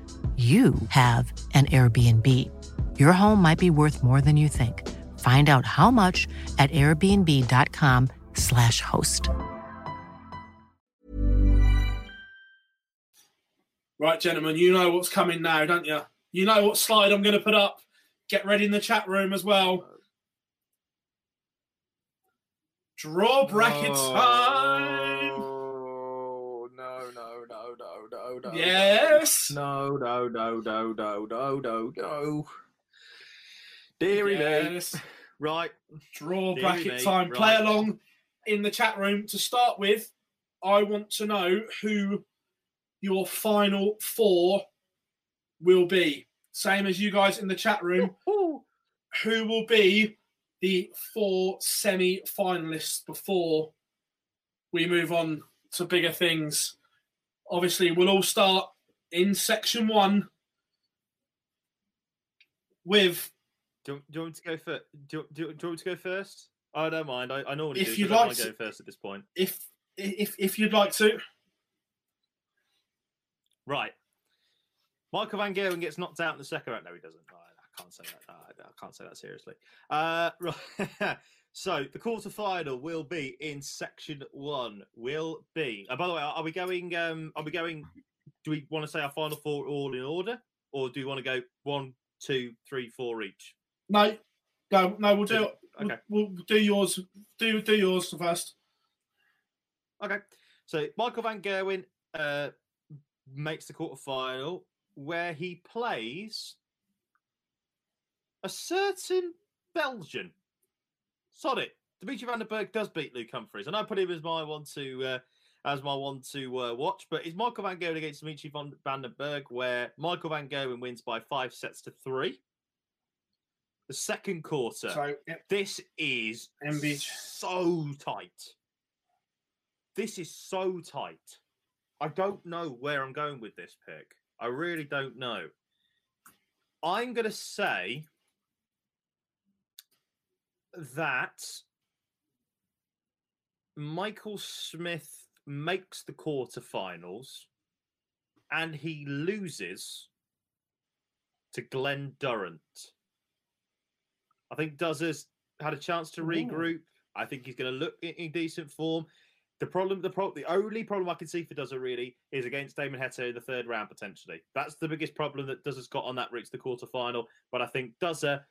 you have an Airbnb. Your home might be worth more than you think. Find out how much at airbnb.com/slash host. Right, gentlemen, you know what's coming now, don't you? You know what slide I'm going to put up. Get ready in the chat room as well. Draw bracket oh. time no, Yes. No, no, no, no, no, no, no, no. Deary yes. me. Right. Draw Deary bracket me. time. Right. Play along in the chat room. To start with, I want to know who your final four will be. Same as you guys in the chat room. who will be the four semi finalists before we move on to bigger things? Obviously, we'll all start in section one with. Do, do you want to go first? Do, do, do you want to go first? I don't mind. I, I normally if do. You'd like to go first at this point. If if if you'd like to. Right. Michael Van Gerwen gets knocked out in the second round. No, he doesn't. I can't say that. I can't say that seriously. Uh, <laughs> right. So the quarter final will be in section one. Will be. Uh, by the way, are, we going? Um, are we going? Do we want to say our final four all in order, or do we want to go one, two, three, four each? No, no, no. We'll do. Okay. We'll, we'll do yours. Do do yours first. Okay. So Michael Van Gerwen, uh, makes the quarterfinal where he plays a certain Belgian. Sod it. Dimitri Van den Bergh does beat Luke Humphries, and I put him as my one to uh, as my one to uh, watch. But is Michael Van Gerwen against Dimitri Van, Van den where Michael Van Gerwen wins by five sets to three. The second quarter. So yeah, This is MVG. so tight. This is so tight. I don't know where I'm going with this pick. I really don't know. I'm going to say that Michael Smith makes the quarterfinals and he loses to Glenn Durrant. I think Does has had a chance to Ooh. regroup. I think he's going to look in, decent form. The problem, the pro- the only problem I can see for Duzza really is against Damon Heta in the third round potentially. That's the biggest problem that Does has got on that route to the quarterfinal. But I think Duzza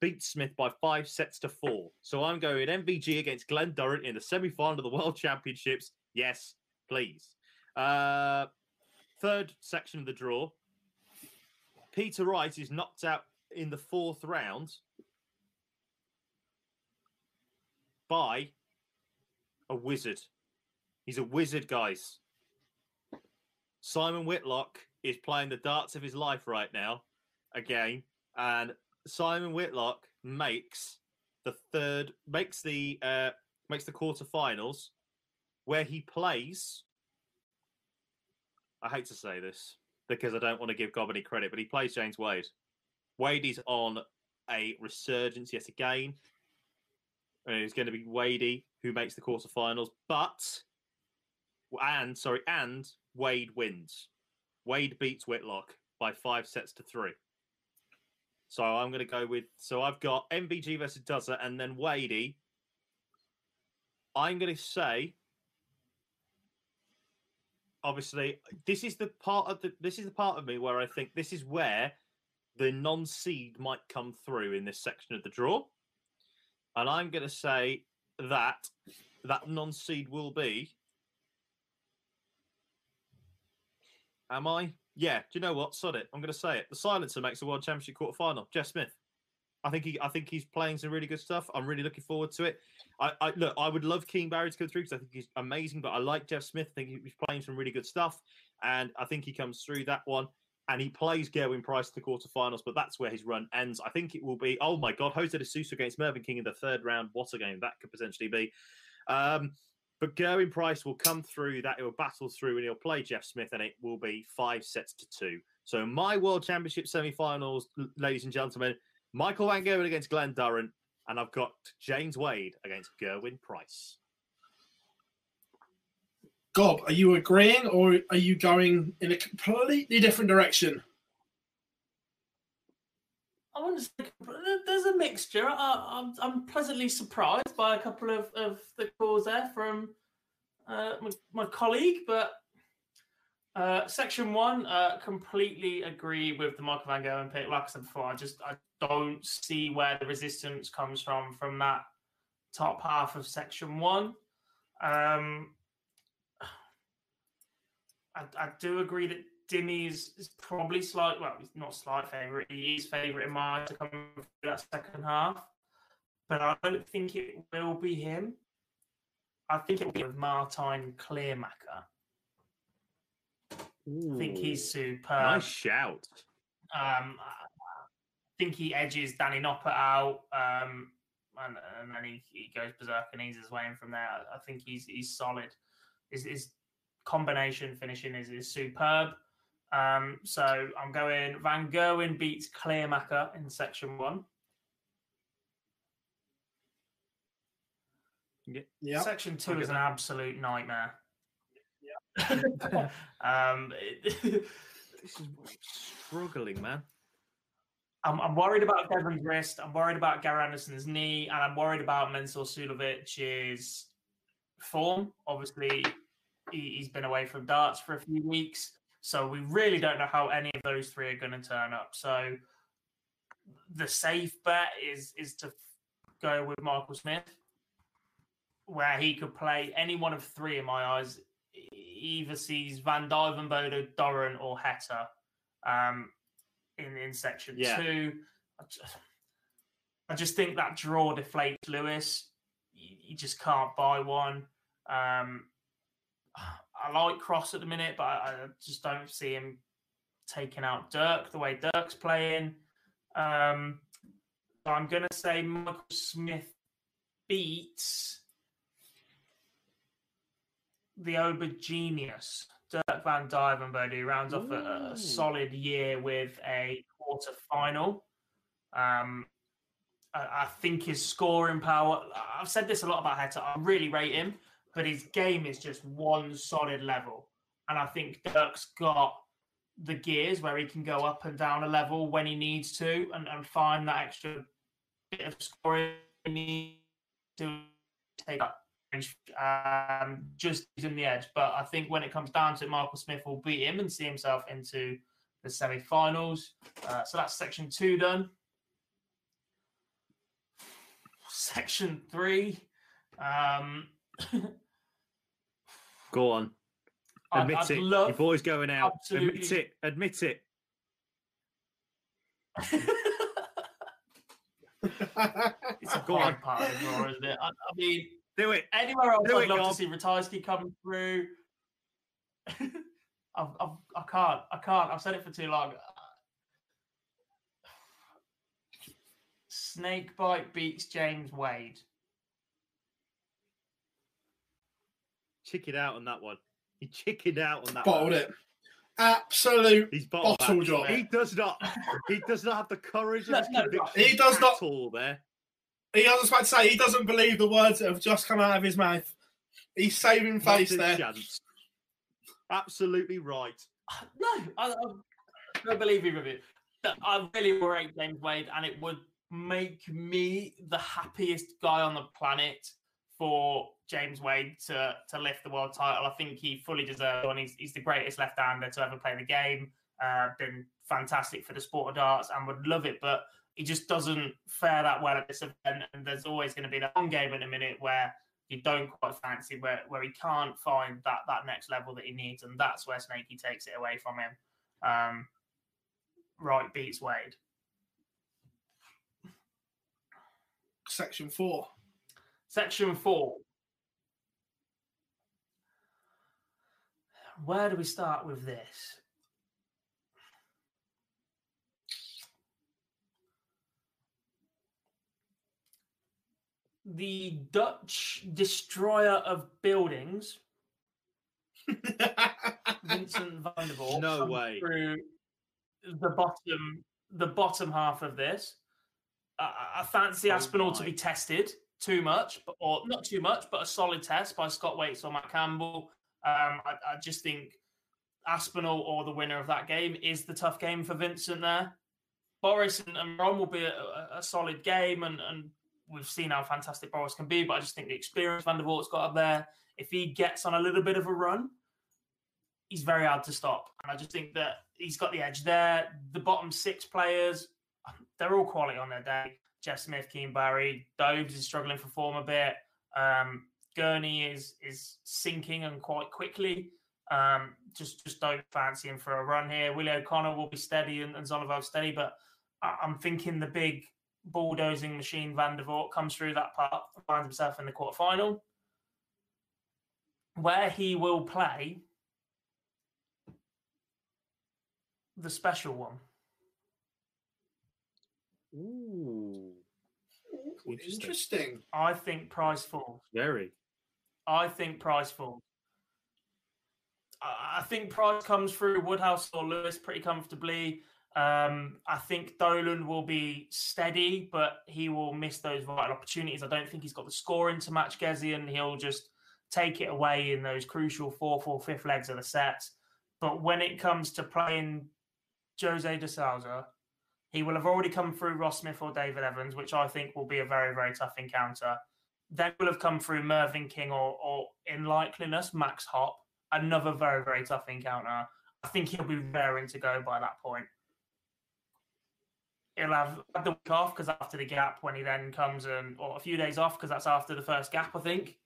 beats Smith by five sets to four. So I'm going MVG against Glenn Durrant in the semi final of the World Championships. Yes, please. Uh, third section of the draw. Peter Wright is knocked out in the fourth round by a wizard. He's a wizard, guys. Simon Whitlock is playing the darts of his life right now, again, and Simon Whitlock makes the third, makes the uh, makes the quarterfinals, where he plays. I hate to say this because I don't want to give Gob any credit, but he plays James Wade. Wade is on a resurgence yet again. And it's going to be Wadey who makes the quarterfinals, but and sorry, and Wade wins. Wade beats Whitlock by five sets to three. So I'm going to go with. So I've got MVG versus Duzza, and then Wadey. I'm going to say. Obviously, this is the part of the. This is the part of me where I think this is where the non-seed might come through in this section of the draw, and I'm going to say that that non-seed will be. Am I? Yeah. Do you know what? Sod it. I'm going to say it. The silencer makes the World Championship quarter final. Jeff Smith. I think he. I think he's playing some really good stuff. I'm really looking forward to it. I, I look. I would love Keane Barry to come through because I think he's amazing. But I like Jeff Smith. I think he's playing some really good stuff, and I think he comes through that one. And he plays Gerwyn Price to the quarterfinals, but that's where his run ends. I think it will be. Oh my God, Jose de Sousa against Mervyn King in the third round. What a game that could potentially be. Um, but Gerwyn Price will come through that. Will battle through and he'll play Jeff Smith, and it will be five sets to two. So, my World Championship semi finals, ladies and gentlemen, Michael Van Gerwen against Glenn Durrant, and I've got James Wade against Gerwyn Price. Gob, are you agreeing or are you going in a completely different direction? I say there's a mixture. I, I'm, I'm pleasantly surprised by a couple of, of the calls there from uh, my, my colleague, but uh, section one, uh, completely agree with the Michael Van Gogh pick. Like I said before, I just I don't see where the resistance comes from from that top half of section one. Um, I, I do agree that Dimmy is, is probably slight. Well, he's not slight favourite. He is favourite in my to come through that second half, but I don't think it will be him. I think it will be with Martijn Kleermaker. I think he's superb. nice shout. Um, I think he edges Danny Noppert out, um, and, and then he, he goes berserk and eases his way in from there. I, I think he's he's solid. His, his combination finishing is, is superb. Um, so I'm going Van Gerwen beats Kleermaker in section one. Yeah. Section two I'll is get an absolute nightmare. Yeah. <laughs> <laughs> um, it- This is struggling, man. I'm, I'm worried about Devon's wrist. I'm worried about Gary Anderson's knee, and I'm worried about Mensur Suljovic's form. Obviously, he, he's been away from darts for a few weeks, so we really don't know how any of those three are going to turn up. So the safe bet is is to go with Michael Smith, where he could play any one of three. In my eyes, he either sees Van Duijvenbode, Durrant, or Heta um, in in section Yeah. two. I just, I just think that draw deflates Lewis. You, you just can't buy one. Um, I like Cross at the minute, but I, I just don't see him taking out Dirk the way Dirk's playing. Um, so I'm going to say Michael Smith beats the Aubergenius, Dirk Van Duijvenbode, who rounds off a, a solid year with a quarter final. Um, I, I think his scoring power, I've said this a lot about Heta, I really rate him, but his game is just one solid level. And I think Dirk's got the gears where he can go up and down a level when he needs to and, and find that extra bit of scoring he needs to take up um, just in the edge. But I think when it comes down to it, Michael Smith will beat him and see himself into the semi-finals. Uh, so that's section two done. Section three. Um, <laughs> Go on. I'd- Admit I'd it. love- Your boy's going out. Admit it. Admit it. <laughs> it's a Go on. hard part of the draw, isn't it? I, I mean, Do it. anywhere else, Do I'd it, love Gob. to see Ratajski coming through. <laughs> I've, I've, I can't. I can't. I've said it for too long. Snakebite beats James Wade. Chickened out on that one. He chickened out on that Bottled one. it. Absolute. He's bottled Bottle job. He does not. He does not have the courage No, no, no. He does not- at all there. He, I was about to say, he doesn't believe the words that have just come out of his mouth. He's saving face there. chance. Absolutely right. <sighs> No, I, I don't believe you, Review. I really rate James Wade, and it would make me the happiest guy on the planet for James Wade to to lift the world title. I think he fully deserves and he's, he's the greatest left-hander to ever play the game. Uh, been fantastic for the sport of darts, and would love it, but he just doesn't fare that well at this event. And there's always going to be that one game in a minute where you don't quite fancy, where where he can't find that that next level that he needs, and that's where Snakey takes it away from him. Um, Wright beats Wade. Section four. Section four. Where do we start with this? The Dutch destroyer of buildings, <laughs> Vincent van der Voort, No way. through the bottom, the bottom half of this. I, I- I fancy Oh Aspinall to be tested too much, or not too much, but a solid test by Scott Waites or Matt Campbell. Um, I, I just think Aspinall or the winner of that game is the tough game for Vincent there. Boris and, and Ron will be a, a, solid game, and, and we've seen how fantastic Boris can be. But I just think the experience Van der Voort's got up there, if he gets on a little bit of a run, he's very hard to stop. And I just think that he's got the edge there. The bottom six players, they're all quality on their day. Jeff Smith, Keane Barry, Dobes is struggling for form a bit. Um, Gurney is is sinking and quite quickly. Um, just just don't fancy him for a run here. Willie O'Connor will be steady and, and Zonneveld steady, but I, I'm thinking the big bulldozing machine Van der Voort comes through that part, finds himself in the quarterfinal, where he will play the special one. Ooh. Interesting. Interesting. I think Price falls. Very. I think Price falls. I I think Price comes through Woodhouse or Lewis pretty comfortably. Um, I think Dolan will be steady, but he will miss those vital opportunities. I don't think he's got the scoring to match Gezzy, and he'll just take it away in those crucial fourth or fifth legs of the set. But when it comes to playing Jose de Sousa, he will have already come through Ross Smith or David Evans, which I think will be a very, very tough encounter. Then will have come through Mervyn King or, or in likeliness, Max Hopp, another very, very tough encounter. I think he'll be raring to go by that point. He'll have had the week off because after the gap, when he then comes and, or a few days off because that's after the first gap, I think,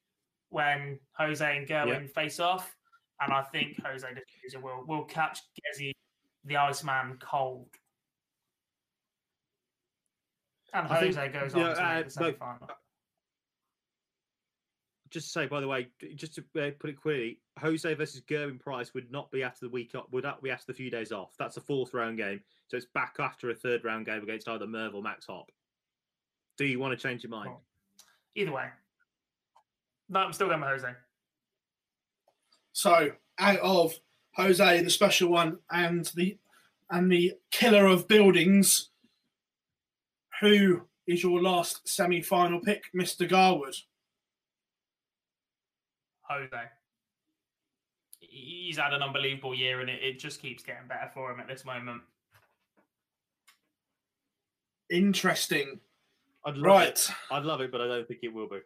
when Jose and Gerwyn face off. and I think Jose De will will catch Gezzy, the Iceman, cold. And I think- Jose goes yeah, on to uh, make the semi-final. Just to say, by the way, just to uh, put it clearly, Jose versus Gerwyn Price would not be after the week off. Would not be after the few days off. That's a fourth round game, so it's back after a third round game against either Merv or Max Hopp. Do you want to change your mind? Cool. Either way, no, I'm still going with Jose. So out of Jose, the special one, and the and the killer of buildings, who is your last semi-final pick, Mr. Garwood? Jose. He's had an unbelievable year, and it, it just keeps getting better for him at this moment. Interesting. I'd love Right. it. I'd love it, but I don't think it will be.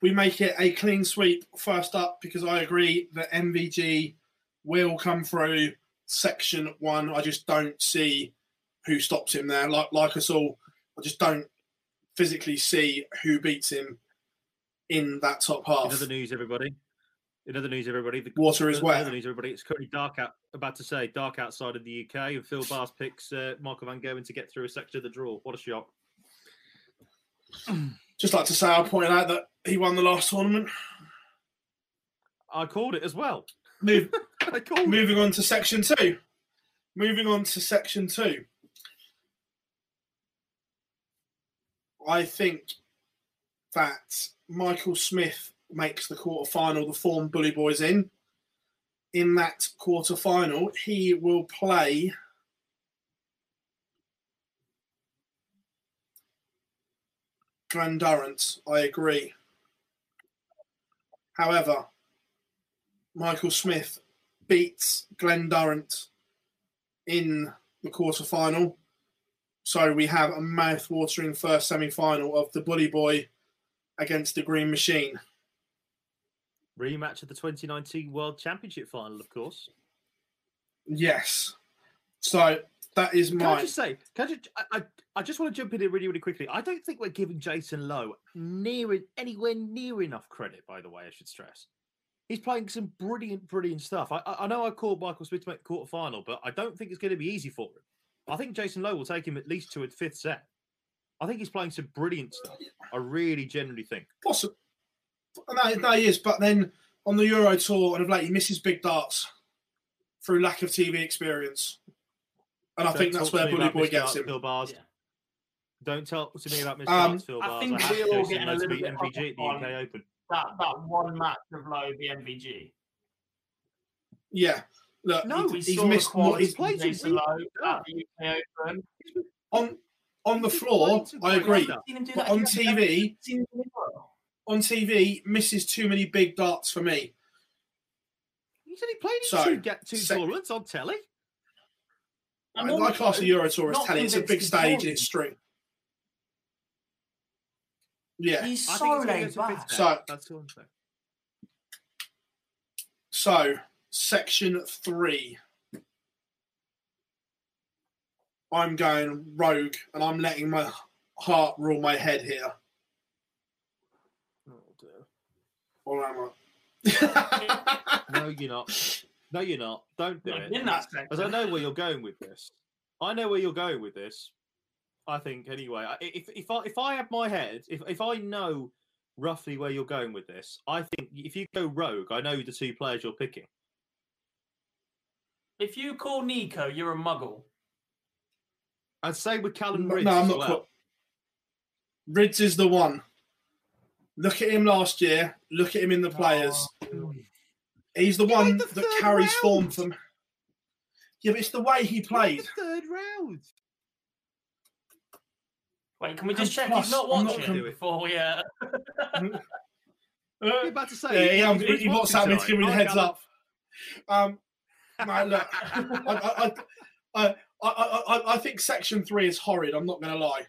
we make it a clean sweep first up because I agree that MVG will come through section one. I just don't see who stops him there. Like like us all, I just don't physically see who beats him in that top In half. other news, everybody. In other news, everybody. The Water is in wet. Other news, everybody. It's currently dark out. About to say dark outside of the UK, and Phill Barrs picks uh, Michael Van Gerwen to get through a section of the draw. What a shock! <clears throat> Just like to say, I pointed out that he won the last tournament. I called it as well. Move, <laughs> I called it. moving on to section two. Moving on to section two. I think that Michael Smith makes the quarter final, the form Bully Boys in. In that quarter final, he will play Glenn Durrant. I agree. However, Michael Smith beats Glenn Durrant in the quarter final. So we have a mouth-watering first semi-final of the Bully Boy against the Green Machine. Rematch of the 2019 World Championship final, of course. Yes. So that is my. Can I just say? Can I just? I, I, just want to jump in here really, really quickly. I don't think we're giving Jason Lowe near anywhere near enough credit. By the way, I should stress. He's playing some brilliant, brilliant stuff. I, I I know I called Michael Smith to make the quarter final, but I don't think it's going to be easy for him. I think Jason Lowe will take him at least to a fifth set. I think he's playing some brilliant stuff. I really genuinely think. Possible. No, no, he is. But then on the Euro Tour and of late, he misses big darts through lack of TV experience. And I Don't think that's where me Bully Boy gets Darts, him. Phill Barrs. Yeah. Don't talk to me about Mr. Um, Darts, Phil I Bars. think have we're all Jason getting a little bit MVG at the UK Open. That that one match of Lowe, the MVG. Yeah. Look, No, he- he's saw missed the more. He's played some Jason really Lowe good at the UK Open. on on the floor. I agree. stuff. Seen him do But that on TV, seen him deliver. on TV, misses too many big darts for me. He's only played in So, two, get two sec- tournaments on telly. I'm I like class the Euro Tour as not telly. It's a big stage and it's string. Yeah. He's I so think he's gonna go laid back. So- That's all I'm saying. So, section three. I'm going rogue and I'm letting my heart rule my head here. Oh, dear. Or am I? <laughs> <laughs> No, you're not. No, you're not. Don't do Not it. in that As I know where you're going with this. I know where you're going with this. I think anyway. If if I if I have my head, if if I know roughly where you're going with this, I think if you go rogue, I know the two players you're picking. If you call Nico, you're a muggle. I'd say with Callan No, Rydz no, I'm as not. well. quite- Rydz is the one. Look at him last year. Look at him in the players. He's the He one the that third carries form round. from. Yeah, but it's the way he The played. third round. Wait, can we And just check plus, he's not I'm not watching before we? Uh... <laughs> You're about to say. yeah, he's he, Rydz he, he watching WhatsApped me to give me the heads up. Um, no, look, I, I, I, I, I, I, I think section three is horrid. I'm not going to lie,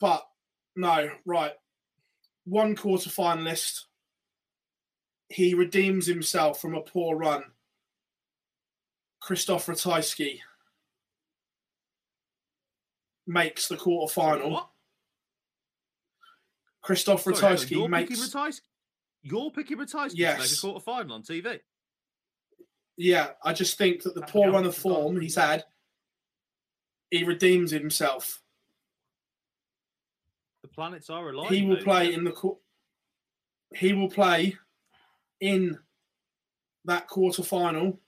but no, right. One quarter finalist. He redeems himself from a poor run. Christoph Ratajski makes the quarter final. What? Christoph Sorry, hang on, Ratajski you're makes. picking Ratajski? You're picking to Yes. make a quarter final on TV. Yeah, I just think that the That's poor run of form he's had, he redeems himself. The planets are aligned. he will mate. play in the he will play in that quarter final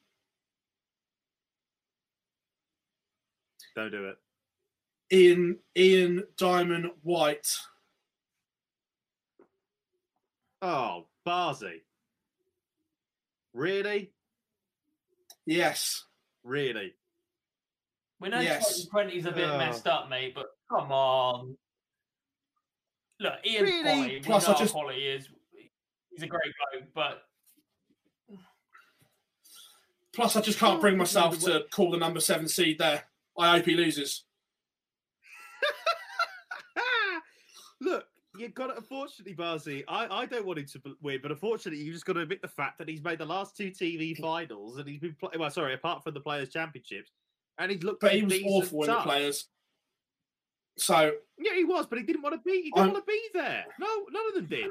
Don't do it. in Ian Diamond White. Oh, Barzy. Really? Yes. Really? We know Yes. 2020 is a bit Oh. messed up, mate, but come on. Look, Ian Really? quality. Plus, we I just- how quality is. He's a great bloke, but Plus, I just can't bring myself to call the number seven seed there. I hope he loses. <laughs> <laughs> Look, you got it. Unfortunately, Barzy, I, I don't want him to win, but unfortunately, you just got to admit the fact that he's made the last two TV <laughs> finals and he's been playing. Well, sorry, apart from the Players' Championships, and he's looked. But a he was decent awful in the players. So Yeah, he was, but he didn't want to be. He didn't I'm- want to be there. No, none of them did.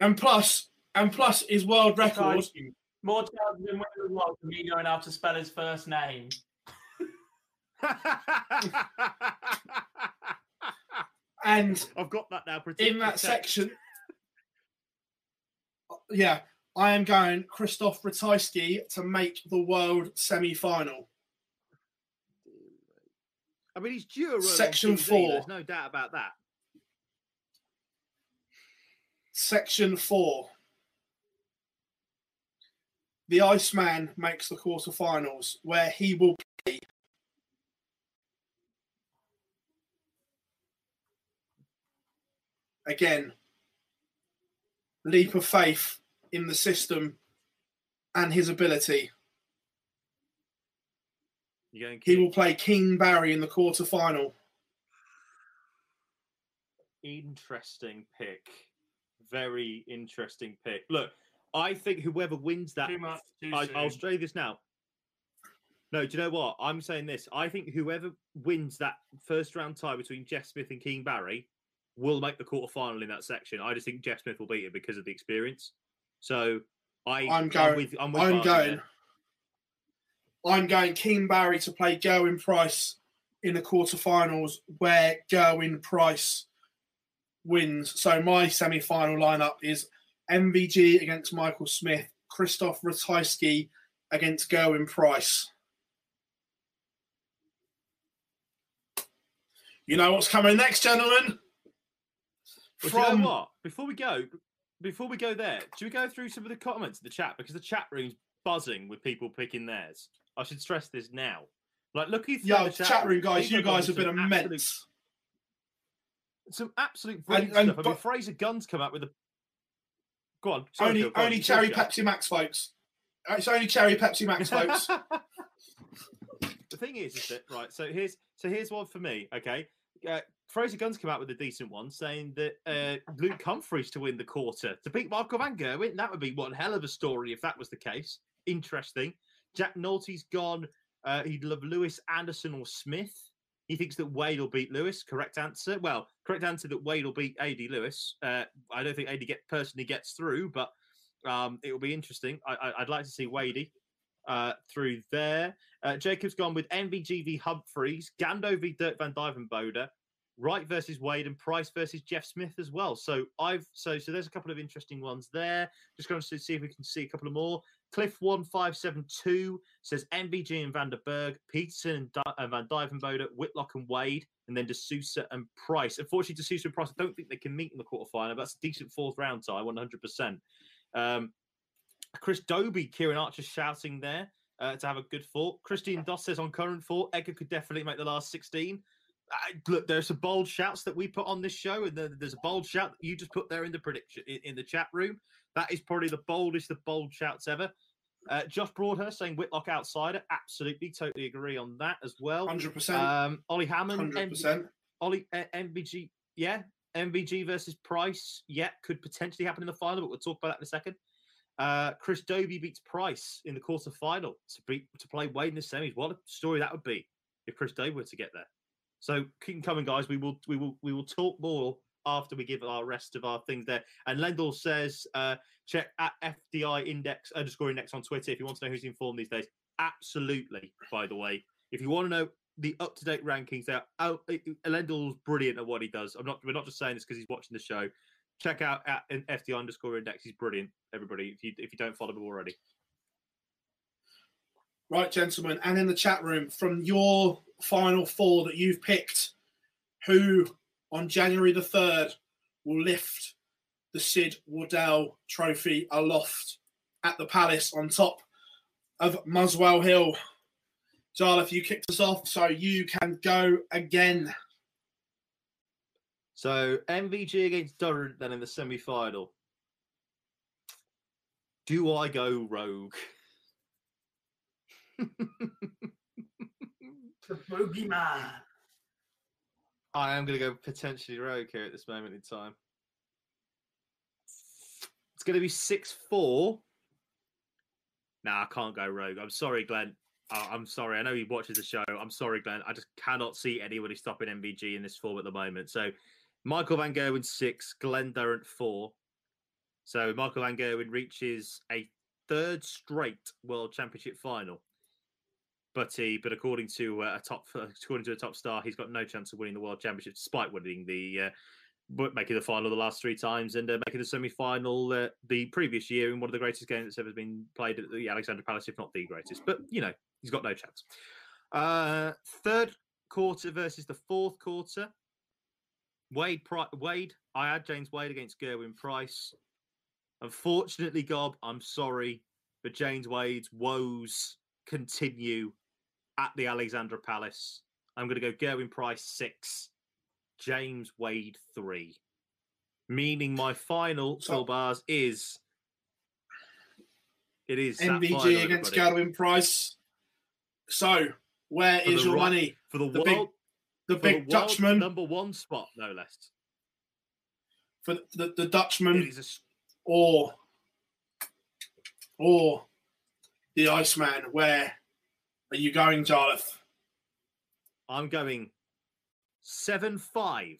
and plus and plus his world record more chance than winning the world than me knowing how to spell his first name. <laughs> <laughs> and I've got that now. in that section uh, yeah, I am going Christoph Ratajski to make the world semi-final. I mean, he's due a Section four. There's no doubt about that. Section four. The Iceman makes the quarterfinals, where he will play. Again, leap of faith in the system and his ability. He will play Keane Barry in the quarterfinal. Interesting pick. Very interesting pick. Look, I think whoever wins that, Too much, too I, I'll soon. say this now. No, do you know what? I'm saying this. I think whoever wins that first round tie between Jeff Smith and Keane Barry will make the quarterfinal in that section. I just think Jeff Smith will beat it because of the experience. So I, I'm going. with, I'm, with I'm going. I'm going Keane Barry to play Gerwyn Price in the quarterfinals, where Gerwyn Price wins. So my semi-final lineup is MVG against Michael Smith, Christoph Ratajski against Gerwyn Price. You know what's coming next, gentlemen? Well, do you know what? Before we go, before we go there, should we go through some of the comments in the chat because the chat room's buzzing with people picking theirs. I should stress this now. Like, looking through Yo, the chat room guys, you guys have been some absolute- immense. Some absolute And- brilliant and stuff. I mean, Fraser Gunn's come out with a. Go on. sorry, Only, Phill, go only you cherry. Pepsi Max, folks. It's only cherry Pepsi Max, folks. <laughs> the thing is, is that right? So here's so here's one for me. Okay, uh, Fraser Guns come out with a decent one, saying that uh, Luke Humphries to win the quarter to beat Marco Van Gerwen. That would be one hell of a story if that was the case. Interesting. Jack Nolte's gone. Uh, he'd love Lewis Anderson or Smith. He thinks that Wade will beat Lewis. Correct answer. Well, correct answer that Wade will beat AD Lewis. Uh, I don't think AD get personally gets through, but um, it will be interesting. I, I'd like to see Wadey uh, through there. Uh, Jacob's gone with MVG v Humphreys, Gando v Dirk Van Duijvenbode, Wright versus Wade, and Price versus Jeff Smith as well. So I've so so there's a couple of interesting ones there. Just going to see if we can see a couple of more. Cliff one five seven two says MVG and Vanderberg, Petersen and, Van Duijvenbode, Whitlock and Wade, and then de Sousa and Price. Unfortunately, de Sousa and Price, I don't think they can meet in the quarterfinal. That's a decent fourth round tie, one hundred percent. Um, Chris Dobey, Kieran Archer shouting there uh, to have a good thought. Christine Doss says on current thought, Edgar could definitely make the last 16. Uh, look, there's some bold shouts that we put on this show, and then there's a bold shout that you just put there in the prediction in, in the chat room. That is probably the boldest of bold shouts ever. Uh, Josh Broadhurst saying Whitlock outsider. Absolutely, totally agree on that as well. 100%. Um, Ollie Hammond, Hundred MV percent. Ollie uh, MVG, yeah, MVG versus Price, yeah, could potentially happen in the final, but we'll talk about that in a second. Uh, Chris Dobey beats Price in the quarter final to beat to play Wade in the semis. What a story that would be if Chris Dobey were to get there. So keep coming, guys. We will we will we will talk more after we give our rest of our things there. And Lendl says, uh, check at FDI index underscore index on Twitter if you want to know who's informed these days. Absolutely, by the way. If you want to know the up to date rankings, there, oh, Lendl's brilliant at what he does. I'm not, we're not just saying this because he's watching the show. Check out at FDI underscore index. He's brilliant, everybody, if you, if you don't follow him already. Right, gentlemen, and in the chat room, from your final four that you've picked, who on January the 3rd will lift the Sid Waddell trophy aloft at the Palace on top of Muswell Hill. Jarleth, you kicked us off, so you can go again. So MVG against Durrant then in the semi final. Do I go rogue? The boogeyman. I am going to go potentially rogue here at this moment in time. It's going to be 6 4. Nah, I can't go rogue. I'm sorry, Glenn. I'm sorry. I know he watches the show. I'm sorry, Glenn. I just cannot see anybody stopping MVG in this form at the moment. So Michael Van Gerwen six, Glenn Durrant four. So Michael Van Gerwen reaches a third straight World Championship final but he, but according to uh, a top, <laughs> according to a top star, he's got no chance of winning the world championship despite winning the, uh, making the final the last three times and uh, making the semi-final uh, the previous year in one of the greatest games that's ever been played at the Alexandra Palace, if not the greatest. But you know, he's got no chance. Uh, third quarter versus the fourth quarter. Wade, Wade, I had James Wade against Gerwyn Price. Unfortunately, Gob, I'm sorry, but James Wade's woes continue at the Alexandra Palace. I'm going to go Gerwyn Price six, James Wade three, meaning my final so, bars is it is MVG against Gerwyn Price. So where for is your right, money for the, the world? Big, the big the Dutchman number one spot, no less. For the, the Dutchman a... or or the Iceman, where are you going, Jarleth? I'm going 7 5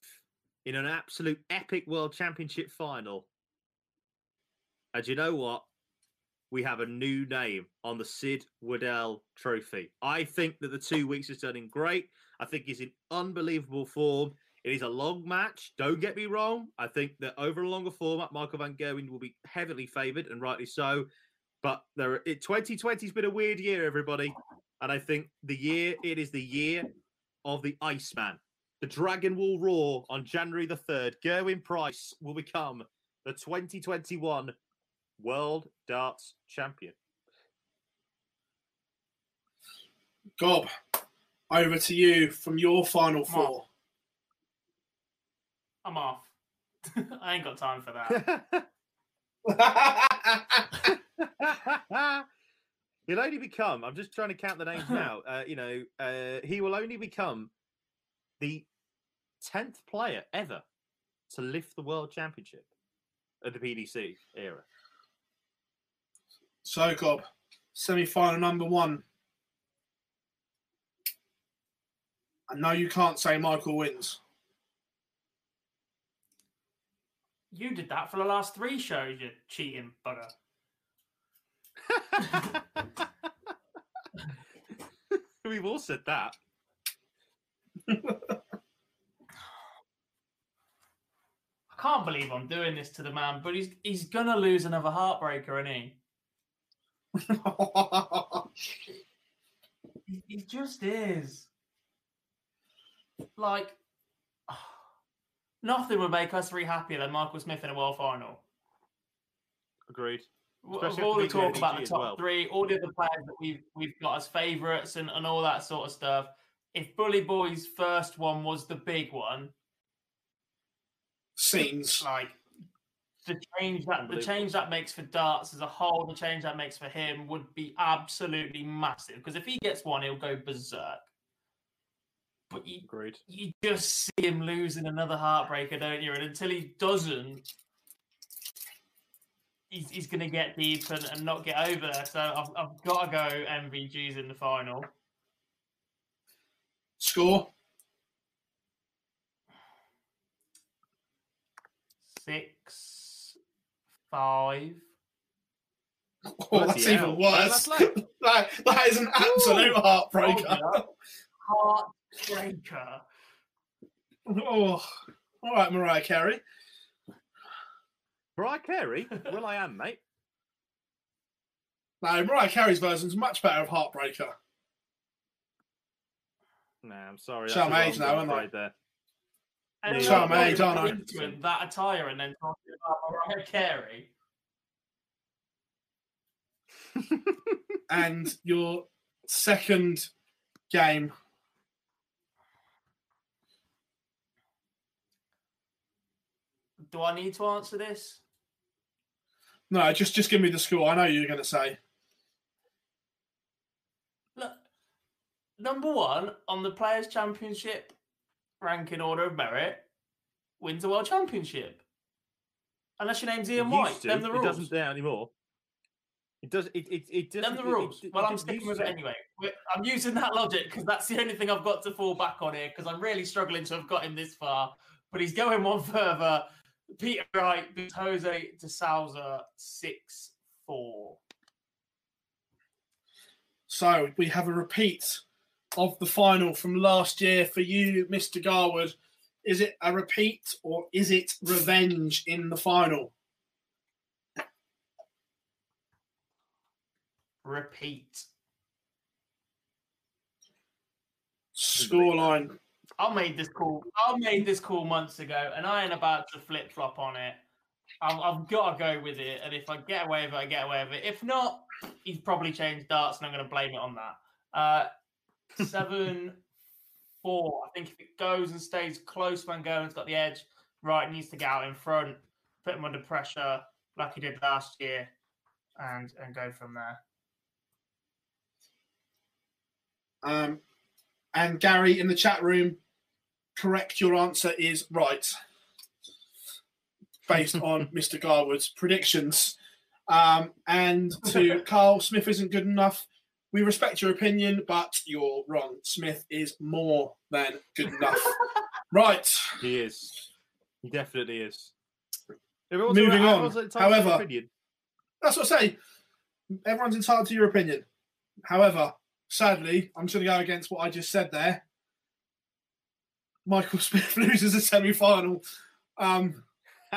in an absolute epic World Championship final. And you know what? We have a new name on the Sid Waddell Trophy. I think that the two weeks is turning great. I think he's in unbelievable form. It is a long match. Don't get me wrong. I think that over a longer format, Michael Van Gerwen will be heavily favoured, and rightly so. But there, it, 2020 has been a weird year, everybody. And I think the year it is the year of the Iceman. The Dragon will roar on January the 3rd. Gerwyn Price will become the 2021 World Darts Champion. Gob, over to you from your final four. I'm off. <laughs> I ain't got time for that. <laughs> <laughs> He'll only become. I'm just trying to count the names now. Uh, you know, uh, he will only become the tenth player ever to lift the world championship at the PDC era. So, Gob, semi-final number one. I know you can't say Michael wins. You did that for the last three shows, You're cheating bugger. <laughs> We've all said that. I can't believe I'm doing this to the man, but he's he's gonna lose another heartbreaker, isn't he? <laughs> he, he just is. Like <sighs> nothing would make us three happier than Michael Smith in a world final. Agreed. Especially all the talk about the top well. three, all the other players that we've we've got as favourites and, and all that sort of stuff. If Bully Boy's first one was the big one, seems like the change that the change that makes for darts as a whole, the change that makes for him would be absolutely massive. Because if he gets one, he'll go berserk. But you, Agreed. you just see him losing another heartbreaker, don't you? And until he doesn't, he's, he's going to get deep and, and not get over there. So I've, I've got to go MVGs in the final. Score? six, five. Oh, that's Bloody even hell. worse. That's like- <laughs> that, that is an absolute heartbreaker. Heartbreaker. <laughs> Oh, all right, Mariah Carey. Mariah Carey? Well, I am, <laughs> mate. No, Mariah Carey's version's much better of Heartbreaker. Nah, I'm sorry. Show that's my a age now, one, isn't it? right there. And Yeah. I'm Show not my age, aren't I? into That attire and then talking about Mariah Carey. <laughs> And your second game, Do I need to answer this? No, just just give me the score. I know you're going to say. Look, number one on the Players' Championship ranking order of merit wins the World Championship. Unless your name's Ian White, used to. them the It rules. doesn't there anymore. It does. It. It. It doesn't. Them the rules. it- it well, I'm sticking with it anyway. I'm using that logic because that's the only thing I've got to fall back on here because I'm really struggling to have got him this far. But he's going one <laughs> further. Peter Wright beats Jose de Sousa 6 4. So we have a repeat of the final from last year for you, Mr. Garwood. Is it a repeat or is it revenge in the final? Repeat. Scoreline. I made this call. I made this call months ago, and I ain't about to flip flop on it. I've, I've got to go with it, and if I get away with it, I get away with it. If not, he's probably changed darts, and I'm going to blame it on that. Uh, <laughs> seven four. I think if it goes and stays close, Van Gogh's got the edge. Right, needs to get out in front, put him under pressure like he did last year, and and go from there. Um, and Gary in the chat room, correct. Your answer is right, based on <laughs> Mr. Garwood's predictions. Um, and to <laughs> Carl, Smith isn't good enough. We respect your opinion, but you're wrong. Smith is more than good enough. <laughs> right. He is. He definitely is. Everyone's Moving allowed- on. everyone's entitled to their However- That's what I say. Everyone's entitled to your opinion. However, sadly, I'm just going to go against what I just said there. Michael Smith <laughs> loses a semi final. Um, <laughs>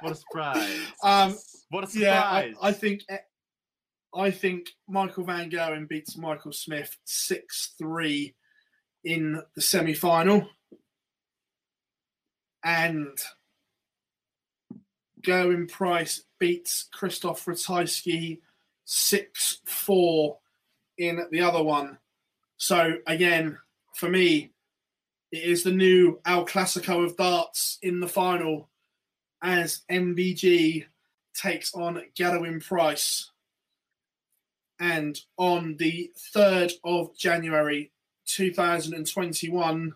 what a surprise! Um, what a surprise! yeah, I, I think I think Michael Van Gogh beats Michael Smith six three in the semi final, and Gerwyn Price beats Krzysztof Ratajski six four in the other one. So again, for me, it is the new El Clasico of darts in the final as MVG takes on Gerwyn Price. And on the 3rd of January 2021,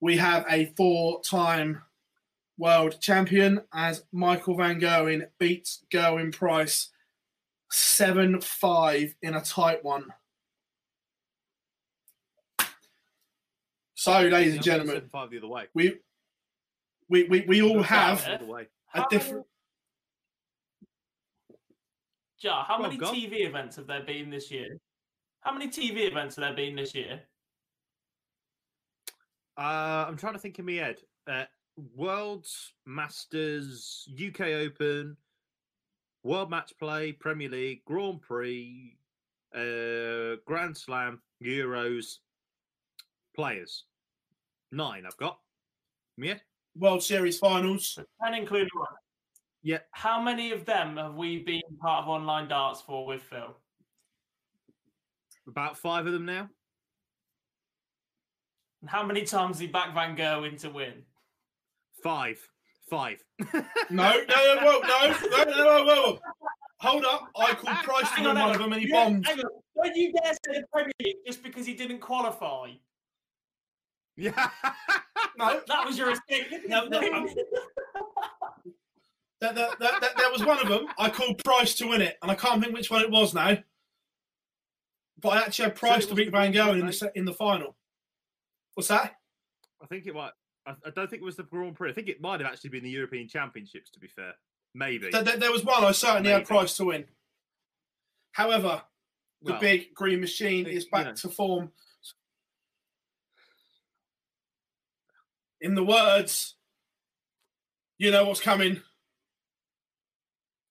we have a four time world champion as Michael Van Gerwen beats Gerwyn Price 7 5 in a tight one. So, ladies and gentlemen, five the other way. we we, we, we all have job, The other way. a How- different. Ja, how many go. TV events have there been this year? How many TV events have there been this year? Uh, I'm trying to think in my head. Uh, Worlds, Masters, UK Open, World Match Play, Premier League, Grand Prix, uh, Grand Slam, Euros, players. Nine I've got. Yeah. World Series finals. And including one. Yeah. How many of them have we been part of online darts for with Phill? About five of them now. And how many times did he back Van Gerwen to win? Five. Five. <laughs> No, no, no, whoa, no, no, no, no, whoa. Hold up. I called Price to Hang win on, one on. of them and he Yeah, bombed. hang on. Don't you dare say the Premier League just because he didn't qualify. Yeah. <laughs> No, That was your escape. No, no, I'm- <laughs> that, that, that, that, there was one of them. I called Price to win it, and I can't think which one it was now. But I actually had Price it to beat Van big Gogh in the in the final. What's that? I think it might. I, I don't think it was the Grand Prix. I think it might have actually been the European Championships. To be fair, maybe. There, there- there was one I certainly had price to win. However, the Well, big green machine you is back know. to form. In the words, you know what's coming.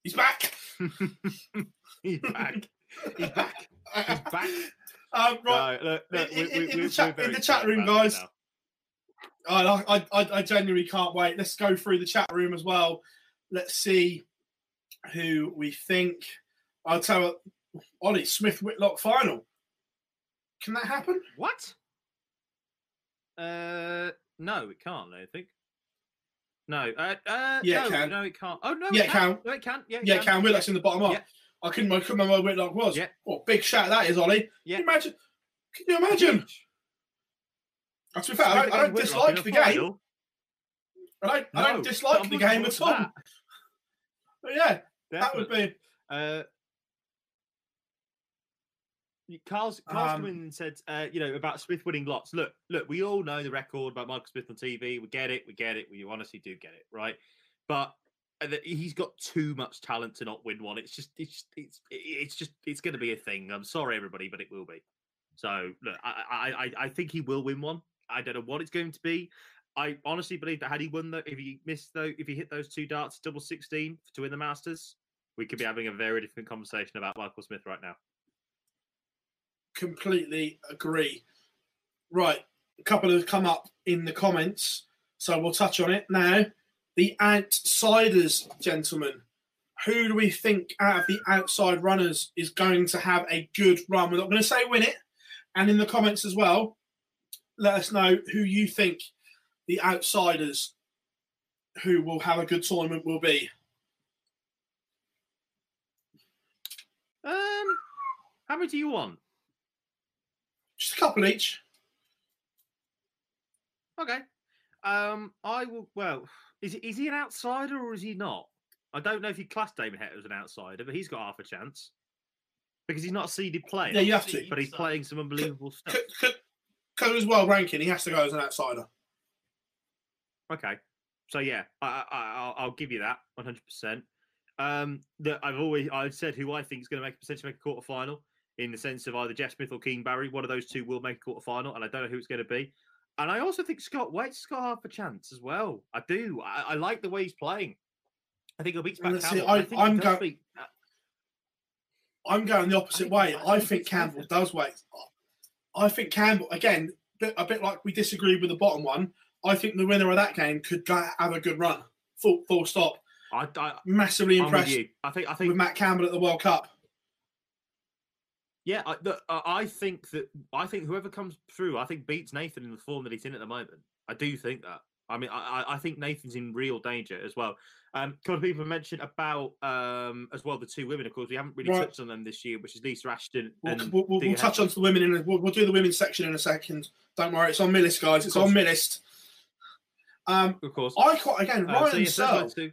He's back. <laughs> He's back. He's back. He's back. <laughs> Um, right, No, look, look, In- we- we- in the chat- in the chat room, guys. I, I, I, I genuinely can't wait. Let's go through the chat room as well. Let's see who we think. I'll tell you, Ollie Smith Whitlock final. Can that happen? What? Uh, no, it can't. I think. No. Uh, uh, Yeah, no, it can. no, it can't. Oh no, Yeah, it can. can. No, it can. Yeah, it Yeah, Cam Whitlock's in the bottom up. Yeah. I couldn't, remember where Whitlock was. Yeah. What big shout that is, Ollie. Yeah. Can you imagine? Can you imagine? Uh, To be fair, I don't, I don't dislike the game. I don't, I don't dislike the game at all. yeah, that would be. Uh, Carl's, Carl's Um, come in and said, uh, you know, about Smith winning lots. Look, look, we all know the record about Michael Smith on TV. We get it, we get it. We honestly do get it, right? But uh, he's got too much talent to not win one. It's just, it's, it's, it's just, it's going to be a thing. I'm sorry, everybody, but it will be. So look, I, I, I, I think he will win one. I don't know what it's going to be. I honestly believe that had he won though, if he missed though, if he hit those two darts, double sixteen to win the Masters, we could be having a very different conversation about Michael Smith right now. Completely agree. Right, a couple have come up in the comments, so we'll touch on it now. The outsiders, gentlemen. Who do we think out of the outside runners is going to have a good run? We're not going to say win it. And in the comments as well, let us know who you think the outsiders who will have a good tournament will be. Um, how many do you want? Just a couple each. Okay. Um, I will. Well, is he, is he an outsider or is he not? I don't know if you class David Hector as an outsider, but he's got half a chance because he's not a seeded player. Yeah, you have to. but he's playing some unbelievable stuff. Because of his world ranking, he has to go as an outsider. Okay, so yeah, I, I, I'll, I'll give you that one hundred percent. Um, that I've always I've said who I think is going to make potentially make a quarter final in the sense of either Jeff Smith or Keane Barry. One of those two will make a quarter final, and I don't know who it's going to be. And I also think Scott Waites's got half a chance as well. I do. I, I like the way he's playing. I think he'll beat back see, Campbell. I, I think I'm, does go- beat- I'm going the opposite think- way. I I, think think Campbell does wait. I think Campbell again, a bit like we disagreed with the bottom one. I think the winner of that game could go, have a good run. Full, full stop. I, I, Massively impressed. I think. I think with. Matt Campbell at the World Cup. Yeah, I, the, uh, I think that I think whoever comes through, I think beats Nathan in the form that he's in at the moment. I do think that. I mean, I, I- think Nathan's in real danger as well. Um, a couple of people mentioned about um, as well the two women. Of course, we haven't really Right. touched on them this year, which is Lisa Ashton. We'll, we'll, we'll, we'll touch on to the women in a, we'll, we'll do the women's section in a second. Don't worry, it's on my list, guys. It's on my list. Um, Of course. I quite again Uh, so Ryan yeah, so Searle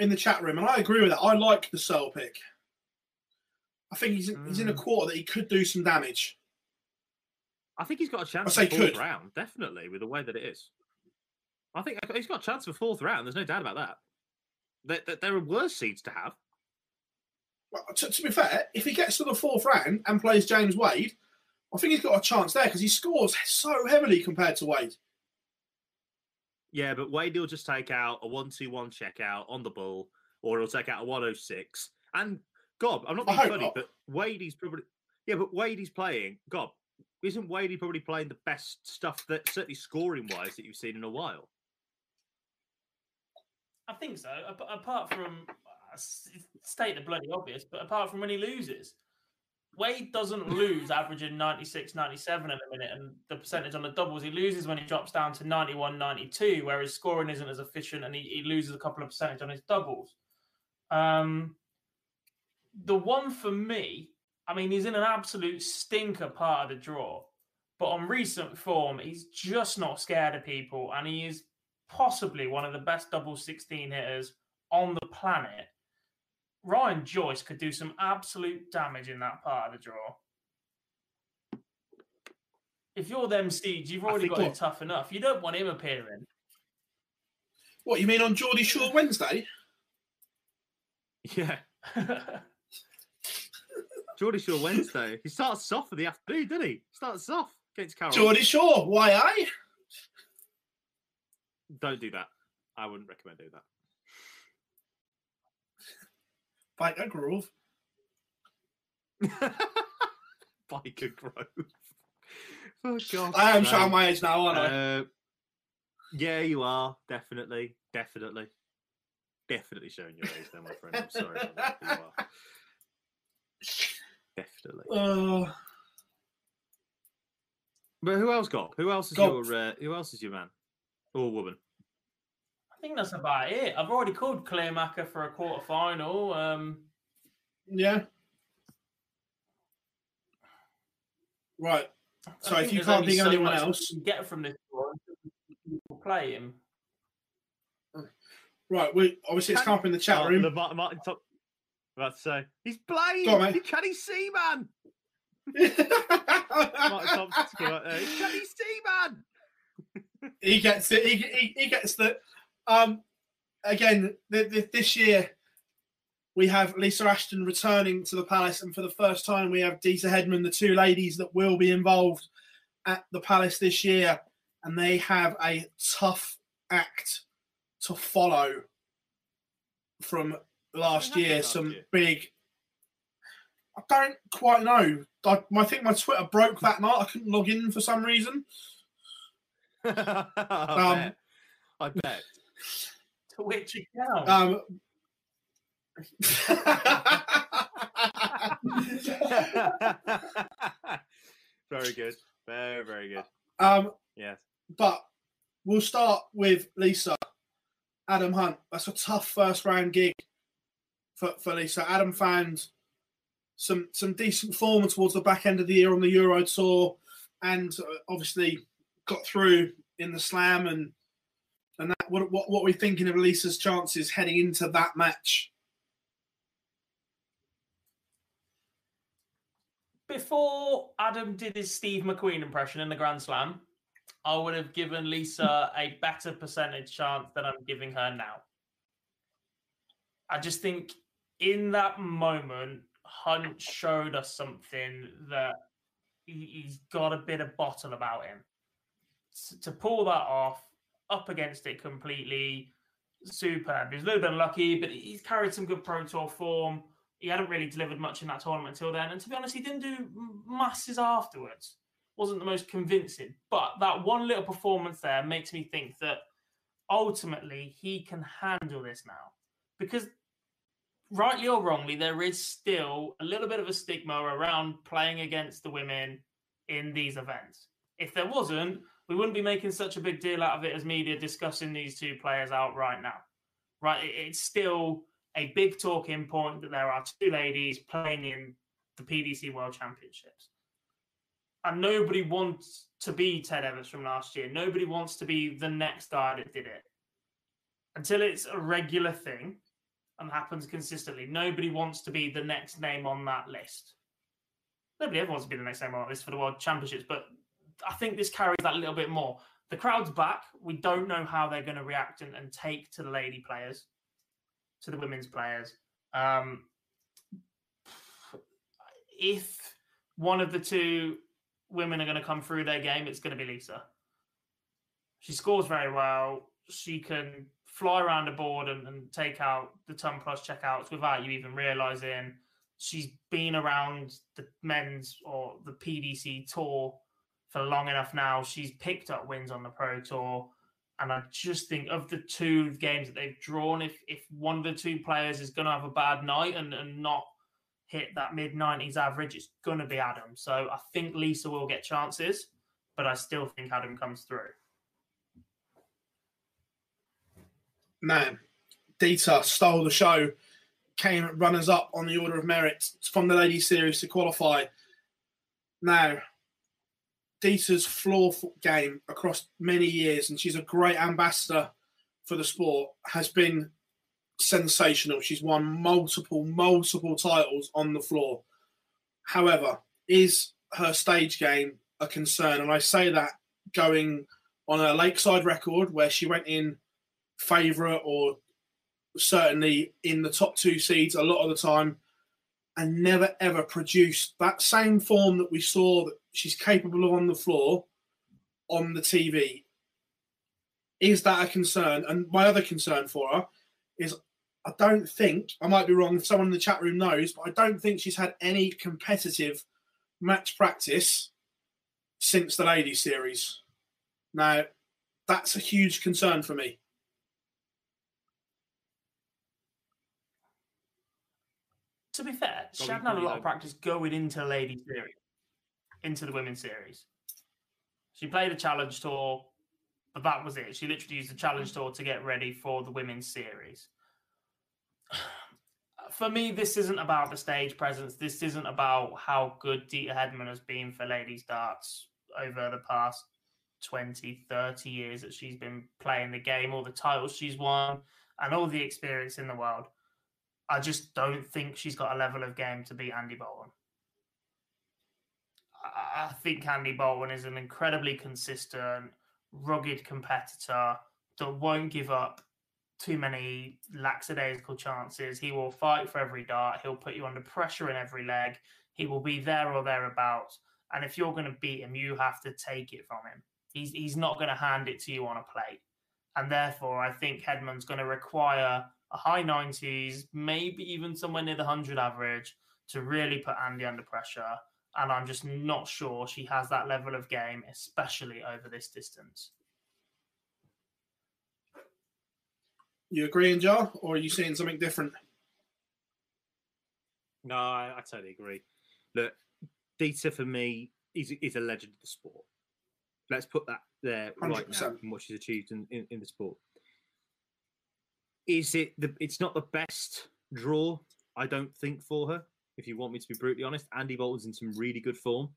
in the chat room, and I agree with that. I like the Searle pick. I think he's in, he's in a Mm. quarter that he could do some damage. I think he's got a chance I say could. round, definitely, with the way that it is. I think he's got a chance for fourth round. There's no doubt about that. There, there, there are worse seeds to have. Well, to, to be fair, if he gets to the fourth round and plays James Wade, I think he's got a chance there because he scores so heavily compared to Wade. Yeah, but Wade will just take out a one-two-one check out on the ball, or he'll take out a 106. And Gob, I'm not I being hope funny, not. but Wade is probably yeah, but Wade is playing. Gob, isn't Wade probably playing the best stuff that certainly scoring wise that you've seen in a while? I think so. ap- Apart from uh, state the bloody obvious, but apart from when he loses, Wade doesn't <laughs> lose averaging 96, 97 in a minute, and the percentage on the doubles he loses when he drops down to 91, 92, where his scoring isn't as efficient, and he, he loses a couple of percentage on his doubles. Um, the one for me, I mean, he's in an absolute stinker part of the draw, but on recent form, he's just not scared of people, and he is possibly one of the best double 16 hitters on the planet. Ryan Joyce could do some absolute damage in that part of the draw. if you're them seeds, you've already think got it tough enough. You don't want him appearing. What you mean on Geordie Shore Wednesday? <laughs> Yeah. <laughs> Geordie Shore Wednesday. He starts soft for the afternoon, didn't he? Starts soft against Carroll. Geordie Shore, why I? Don't do that. I wouldn't recommend doing that. Byker Grove. <laughs> Byker Grove. <laughs> Oh God. I am showing my age now, aren't I? Uh, yeah, you are definitely, definitely, definitely showing your age, there, my friend. I'm sorry, <laughs> about that, but you are. Definitely. Uh, But who else got? Who else is Golf. your? Uh, who else is your man or woman? I think that's about it. I've already called Kleermaker for a quarter final. Um, yeah. Right. So if you can't think so anyone much else- you can get from this tour until play him. Right. We obviously it's Can- come up in the chat Oh, room. the Martin, Martin Top. About to say he's playing. On. He can he see, man? Martin Thompson's come out. He Can he see, man? he gets it. He, he, he gets the. Um, again, th- th- this year we have Lisa Ashton returning to the Palace, and for the first time we have Deta Hedman, the two ladies that will be involved at the Palace this year, and they have a tough act to follow from last year. last Some year? big. I don't quite know. I, I think my Twitter broke that night. I couldn't log in for some reason. <laughs> I Um, bet. I bet. <laughs> To which account? Um, <laughs> very good. Very, very good. um, Yes. but we'll start with Lisa. Adam Hunt. That's a tough first round gig for, for Lisa. Adam found some some decent form towards the back end of the year on the Euro Tour, and uh, obviously got through in the Slam and and that. What what what are we thinking of Lisa's chances heading into that match? Before Adam did his Steve McQueen impression in the Grand Slam, I would have given Lisa a better percentage chance than I'm giving her now. I just think in that moment, Hunt showed us something that he, he's got a bit of bottle about him. S- to pull that off, up against it completely, superb. He's a little bit unlucky, but he's carried some good Pro Tour form he hadn't really delivered much in that tournament until then. And to be honest, he didn't do masses afterwards. Wasn't the most convincing. But that one little performance there makes me think that ultimately he can handle this now. Because rightly or wrongly, there is still a little bit of a stigma around playing against the women in these events. If there wasn't, we wouldn't be making such a big deal out of it as media discussing these two players out right now. Right? It's still a big talking point that there are two ladies playing in the PDC World Championships. And nobody wants to be Ted Evans from last year. Nobody wants to be the next guy that did it. Until it's a regular thing and happens consistently, nobody wants to be the next name on that list. Nobody ever wants to be the next name on that list for the World Championships, but I think this carries that a little bit more. The crowd's back. We don't know how they're going to react and, and take to the lady players to the women's players. Um, if one of the two women are going to come through their game, it's going to be Lisa. She scores very well. She can fly around the board and, and take out the ton plus checkouts without you even realizing. She's been around the men's or the PDC tour for long enough now. She's picked up wins on the Pro Tour. And I just think of the two games that they've drawn, if if one of the two players is going to have a bad night and, and not hit that mid 90s average, it's going to be Adam. So I think Lisa will get chances, but I still think Adam comes through. Man, Deta stole the show, came runners up on the order of merit from the ladies series to qualify. Now, Deta's floor game across many years, and she's a great ambassador for the sport, has been sensational. She's won multiple, multiple titles on the floor. However, is her stage game a concern. And I say that going on a lakeside record where she went in favourite or certainly in the top two seeds a lot of the time and never ever produced that same form that we saw that she's capable of on the floor on the TV. Is that a concern? And my other concern for her is I don't think, I might be wrong, if someone in the chat room knows, but I don't think she's had any competitive match practice since the ladies series. Now, that's a huge concern for me. To be fair, she hadn't had a lot of practice going into the ladies series, into the women's series. She played the challenge tour, but that was it. She literally used the challenge tour to get ready for the women's series. <sighs> For me, this isn't about the stage presence. This isn't about how good Deta Hedman has been for ladies darts over the past 20, 30 years that she's been playing the game, all the titles she's won, and all the experience in the world. I just don't think she's got a level of game to beat Andy Bolton. I think Andy Bolton is an incredibly consistent, rugged competitor that won't give up too many lackadaisical chances. He will fight for every dart. He'll put you under pressure in every leg. He will be there or thereabouts. And if you're going to beat him, you have to take it from him. He's he's not going to hand it to you on a plate. And therefore, I think Hedman's going to require a high 90s, maybe even somewhere near the 100 average to really put Andy under pressure. And I'm just not sure she has that level of game, especially over this distance. You agreeing, Joe, or are you seeing something different? No, I, I totally agree. Look, Deta for me is is a legend of the sport. Let's put that there 100%. right now and what she's achieved in, in, in, the sport. Is it the? It's not the best draw, I don't think, for her. If you want me to be brutally honest, Andy Bolton's in some really good form,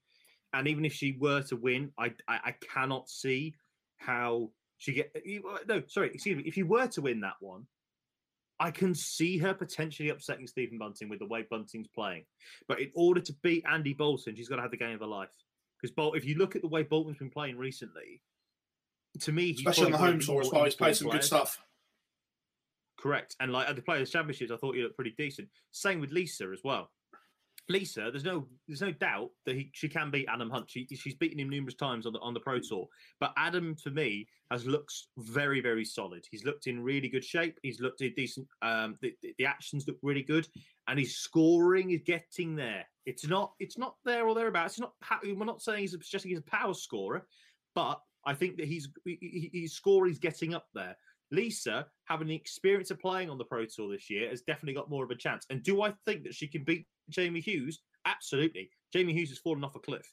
and even if she were to win, I I, I cannot see how she get uh, no, sorry, excuse me. If you were to win that one, I can see her potentially upsetting Stephen Bunting with the way Bunting's playing. But in order to beat Andy Bolton, she's got to have the game of her life. Because Bolt, if you look at the way Bolton's been playing recently, to me, especially on the home tour as well, he's played some good stuff. Correct, and like at the Players Championships, I thought he looked pretty decent. Same with Lisa as well. Lisa, there's no there's no doubt that he, she can beat Adam Hunt. She, she's beaten him numerous times on the on the Pro Tour. But Adam, for me, has looked very very solid. He's looked in really good shape. He's looked decent. Um, the, the actions look really good, and his scoring is getting there. It's not it's not there or thereabouts. It's not. We're not saying he's suggesting he's a power scorer, but I think that he's he, his score is getting up there. Lisa, having the experience of playing on the Pro Tour this year, has definitely got more of a chance. And do I think that she can beat Jamie Hughes? Absolutely. Jamie Hughes has fallen off a cliff.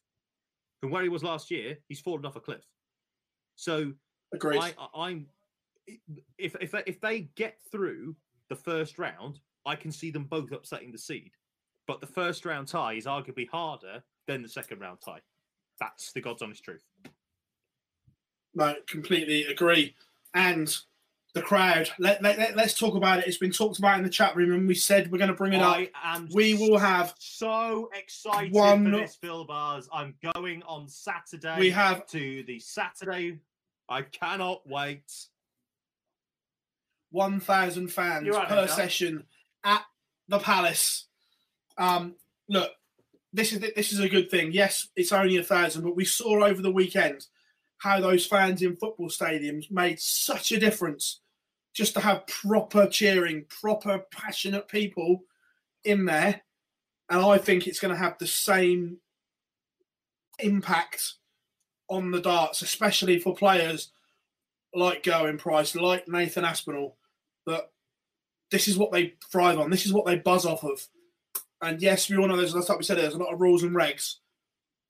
From where he was last year, he's fallen off a cliff. So Agreed. I, am if if if they get through the first round, I can see them both upsetting the seed. But the first round tie is arguably harder than the second round tie. That's the God's honest truth. No, completely agree. And the crowd. Let, let, let, us talk about it. It's been talked about in the chat room, and we said we're going to bring it I up. we will have so excited one... for this, Phill Barrs. I'm going on Saturday. We have to the Saturday. I cannot wait. One thousand fans right, per session at the Palace. Um, look, this is this is a good thing. Yes, it's only a thousand, but we saw over the weekend how those fans in football stadiums made such a difference just to have proper cheering, proper passionate people in there. And I think it's going to have the same impact on the darts, especially for players like Gerwyn Price, like Nathan Aspinall, that this is what they thrive on. This is what they buzz off of. And yes, we all know there's, like we said, there's a lot of rules and regs,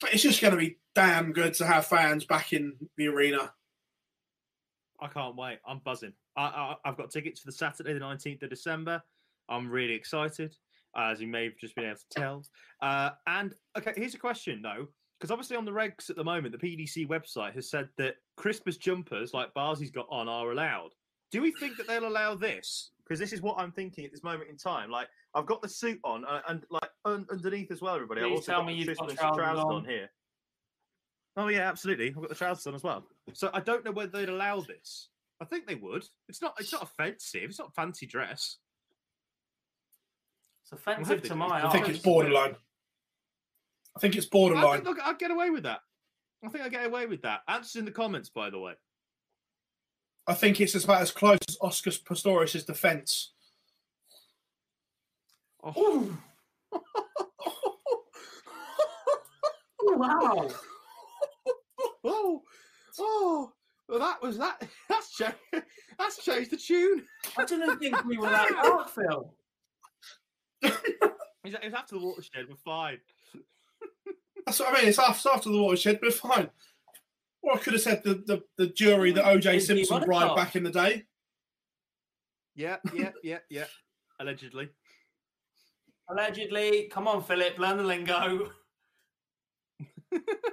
but it's just going to be damn good to have fans back in the arena. I can't wait. I'm buzzing. I, I, have got tickets for the Saturday, the 19th of December. I'm really excited, as you may have just been able to tell. Uh, and okay, here's a question though, because obviously on the regs at the moment, the PDC website has said that Christmas jumpers like Barsi's got on are allowed. Do we think that they'll allow this? Because this is what I'm thinking at this moment in time. Like I've got the suit on, uh, and like un- underneath as well, everybody. Please I've also tell me you've got trousers on. on here. Oh yeah, absolutely. I've got the trousers on as well. So I don't know whether they'd allow this. I think they would. It's not. It's not offensive. It's not fancy dress. It's offensive to my I think it's borderline. I think it's borderline. think I'll, I'll get away with that. I think I'll get away with that. Answers in the comments, by the way. I think it's about as close as Oscar Pistorius' defence. Oh. Oh, <laughs> wow. Oh, oh, well, that was that. <laughs> That's changed. That's changed the tune. I didn't think we were that <laughs> dark, Phill. <laughs> It's it's after the watershed. We're fine. That's what I mean. It's after, it's after the watershed, but we're fine. Or I could have said the, the, the jury that OJ Simpson on bribed back in the day. Yeah, yeah, yeah, yeah. Allegedly. Allegedly. Come on, Philip. Learn the lingo.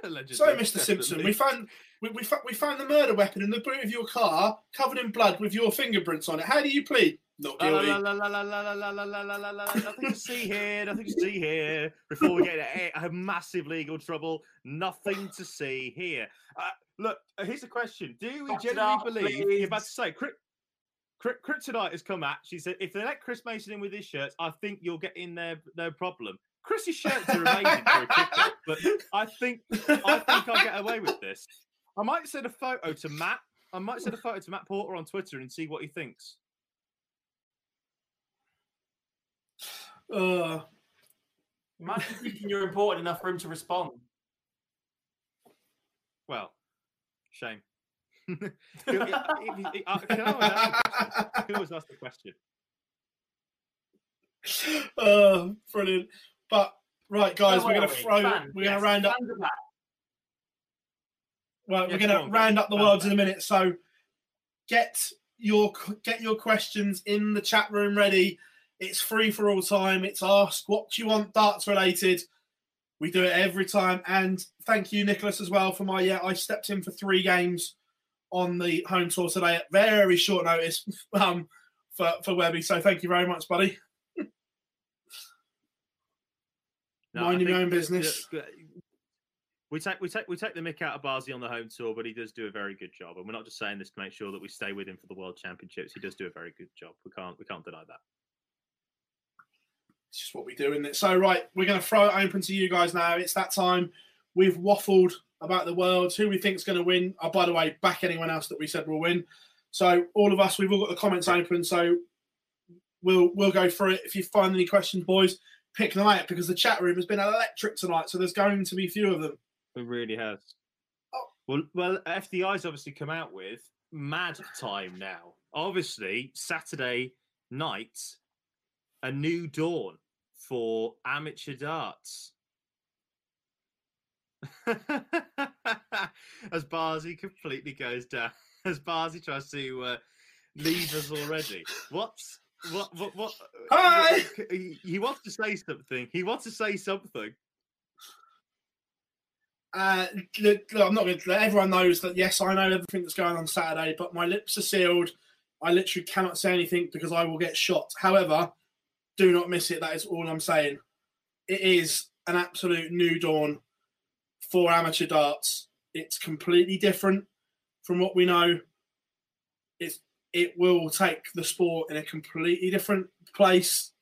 Allegedly, Sorry, Mr. Definitely. Simpson. We found we, we, we found the murder weapon in the boot of your car, covered in blood, with your fingerprints on it. How do you plead? Not guilty. Nothing to see here. Nothing to see here. Before we get into massive legal trouble, nothing to see here. Uh, look, here's a question: Do we Back generally up, believe please. you're about to say? Crypt- Kryptonite has come at. She said, "If they let Chris Mason in with his shirts, I think you'll get in their their problem." Chris's shirts are amazing for a kicker, but I think I think I'll get away with this. I might send a photo to Matt. I might send a photo to Matt Porter on Twitter and see what he thinks. Uh, Imagine thinking you're important enough for him to respond. Well, shame. Who if- if- uh, can I always ask a question? Can I always ask the question? <laughs> uh, brilliant. But right, guys, we're going to we? throw. We're going to round up. Well, Yes, we're going to round up the worlds in a minute. So get your get your questions in the chat room ready. It's free for all time. It's ask what you want darts related. We do it every time. And thank you, Nicholas, as well for my yeah. I stepped in for three games on the home tour today at very short notice <laughs> um, for for Webby. So thank you very much, buddy. No, I Minding your own business. We take we take we take the mick out of Barzi on the home tour, but he does do a very good job. And we're not just saying this to make sure that we stay with him for the World Championships. He does do a very good job. We can't we can't deny that. It's just what we do, isn't it? So, right, we're going to throw it open to you guys now. It's that time. We've waffled about the world, who we think's going to win. Oh, by the way, back anyone else that we said will win. So, all of us, we've all got the comments open. So, we'll we'll go through it. If you find any questions, boys, pick them out because the chat room has been electric tonight. So, there's going to be few of them. It really has. Oh. Well, well, FDI's obviously come out with mad time now. Obviously, Saturday night, a new dawn for amateur darts. <laughs> As Barzi completely goes down, <laughs> as Barzi tries to uh, leave us already. What's what? What? What? Hi! He, he wants to say something. He wants to say something. Uh, look, look, I'm not going to let everyone knows that yes, I know everything that's going on Saturday, but my lips are sealed. I literally cannot say anything because I will get shot. However, do not miss it. That is all I'm saying. It is an absolute new dawn for amateur darts. It's completely different from what we know. It's it will take the sport in a completely different place,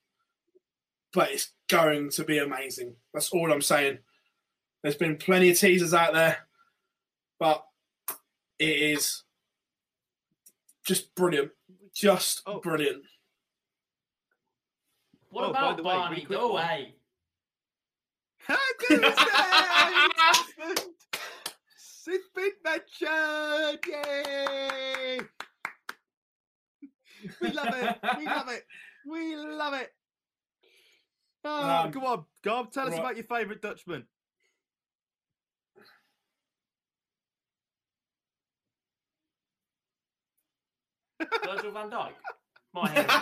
but it's going to be amazing. That's all I'm saying. There's been plenty of teasers out there, but it is just brilliant. Just Oh. brilliant. What Oh, by about the way, really Barney? quick Go one. away. it's been mentioned. Yay! <laughs> We love it. We love it. We love it. Oh, Um, come on, Gob, tell us about your favourite Dutchman. Virgil van Dijk. My head. <laughs>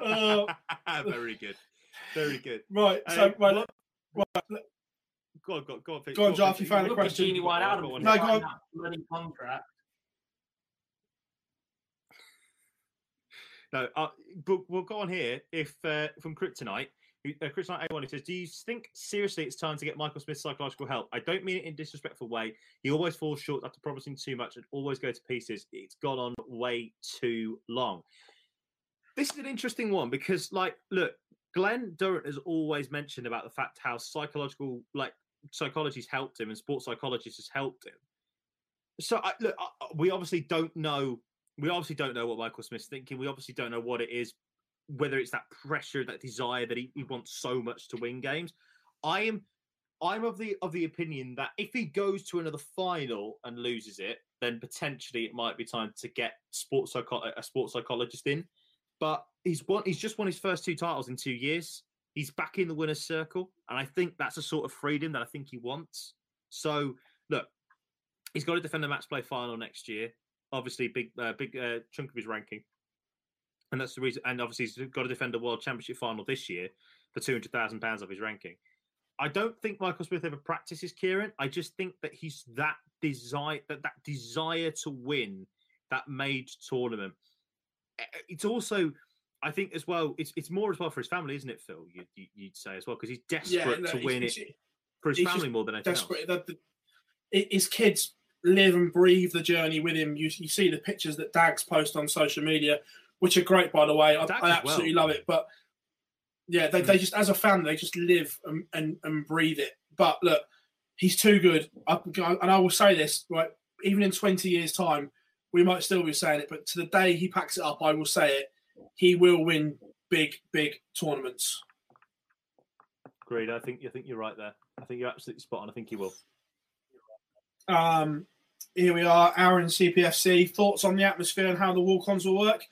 Uh, very good. Very good. right, Hey, so right, what- right, Go on, go on, go on. Fitz, Go on, go if you found a go Look on. at question. Genie White Go on, Adam. No, go on. that bloody contract. No, uh, but we'll go on here. If uh, from Kryptonite, uh, Knight A1 he says, Do you think seriously it's time to get Michael Smith psychological help? I don't mean it in disrespectful way. He always falls short after promising too much and always go to pieces. It's gone on way too long. This is an interesting one because, like, look, Glenn Durrant has always mentioned about the fact how psychological, like, psychology's helped him and sports psychologists has helped him. So, I, look, I, we obviously don't know. We obviously don't know what Michael Smith's thinking. We obviously don't know what it is whether it's that pressure, that desire that he, he wants so much to win games. I am I'm of the of the opinion that if he goes to another final and loses it, then potentially it might be time to get sports psycho- a sports psychologist in. But he's won he's just won his first two titles in two years. He's back in the winner's circle, and I think that's a sort of freedom that I think he wants. So look, he's got to defend the match play final next year. Obviously, big uh, big uh, chunk of his ranking and that's the reason. And obviously, he's got to defend a world championship final this year for two hundred thousand pounds of his ranking. I don't think Michael Smith ever practices Kieran. I just think that he's that desire that that desire to win that made tournament. It's also, I think, as well. It's it's more as well for his family, isn't it, Phill? You, you, would say as well because he's desperate yeah, no, to win it for his family more than anything desperate. else. The, his kids live and breathe the journey with him. You, you see the pictures that Dags post on social media which are great, by the way. I, I absolutely well. love it. But yeah, they, mm. they just, as a fan, they just live and, and, and breathe it. But look, he's too good. I, and I will say this, right? Even in 20 years' time, we might still be saying it, but to the day he packs it up, I will say it. He will win big, big tournaments. Agreed. I think I think you're right there. I think you're absolutely spot on. I think he will. Um, here we are, Aaron CPFC. Thoughts on the atmosphere and how the walk-ons will work?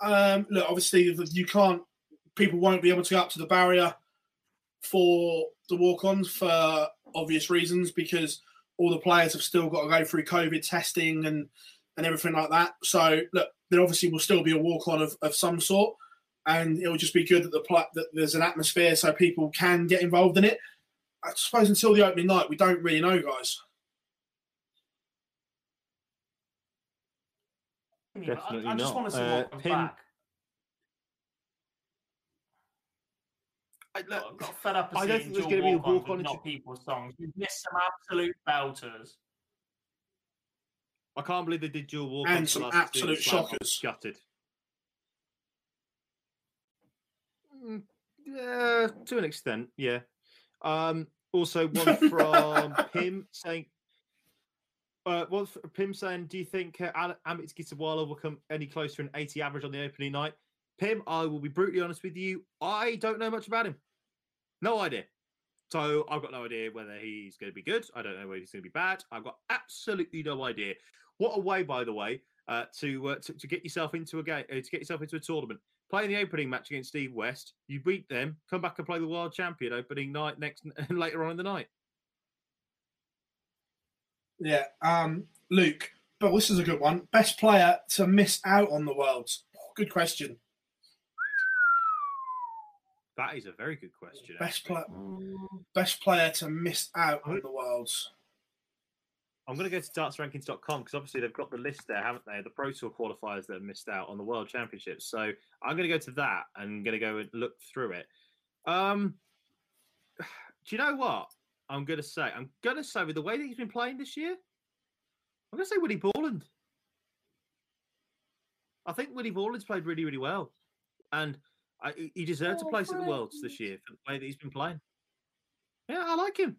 Um, look, obviously, you can't. People won't be able to go up to the barrier for the walk-ons for obvious reasons because all the players have still got to go through COVID testing and and everything like that. So look, there obviously will still be a walk-on of, of some sort, and it will just be good that the that there's an atmosphere so people can get involved in it. I suppose until the opening night, we don't really know, guys. Definitely I, I just want to see uh, what back. I, look, I got fed up of I don't think there's going to be a walk on not people's songs. You've missed some absolute belters. I can't believe they did dual walk and some absolute shockers. Gutted. Mm, yeah, to an extent, yeah. Um, also, one <laughs> from him saying uh, well, Pim saying, do you think uh, Amit Gilitwala will come any closer an 80 average on the opening night? Pim, I will be brutally honest with you. I don't know much about him. No idea. So I've got no idea whether he's going to be good. I don't know whether he's going to be bad. I've got absolutely no idea. What a way, by the way, uh, to, uh, to, to get yourself into a game, uh, to get yourself into a tournament. Playing the opening match against Steve West, you beat them, come back and play the world champion opening night next <laughs> later on in the night. Yeah. Um, Luke, but this is a good one. Best player to miss out on the Worlds? Good question. That is a very good question. Best player, best player to miss out on the Worlds. I'm going to go to dartsrankings.com because obviously they've got the list there, haven't they? The Pro Tour qualifiers that have missed out on the World Championships. So I'm going to go to that and going to go and look through it. Um, <sighs> do you know what? I'm going to say, I'm going to say, with the way that he's been playing this year, I'm going to say Willie Borland. I think Willie Borland's played really, really well, and I, he deserves oh, a place at the Worlds this year for the way that he's been playing. Yeah, I like him.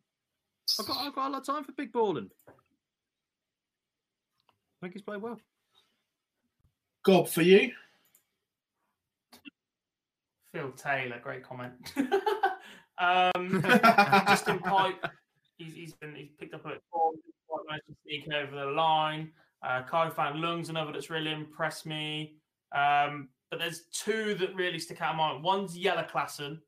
I've got, I've got a lot of time for Big Borland. I think he's played well. Gob for you. Phil Taylor, great comment. <laughs> Um, <laughs> Justin Pipe, he's, he's been he's picked up a form, quite nice to sneak over the line. Uh, Kai Fan Leung's another that's really impressed me. Um, but there's two that really stick out in mind. One's Jelle Klaasen.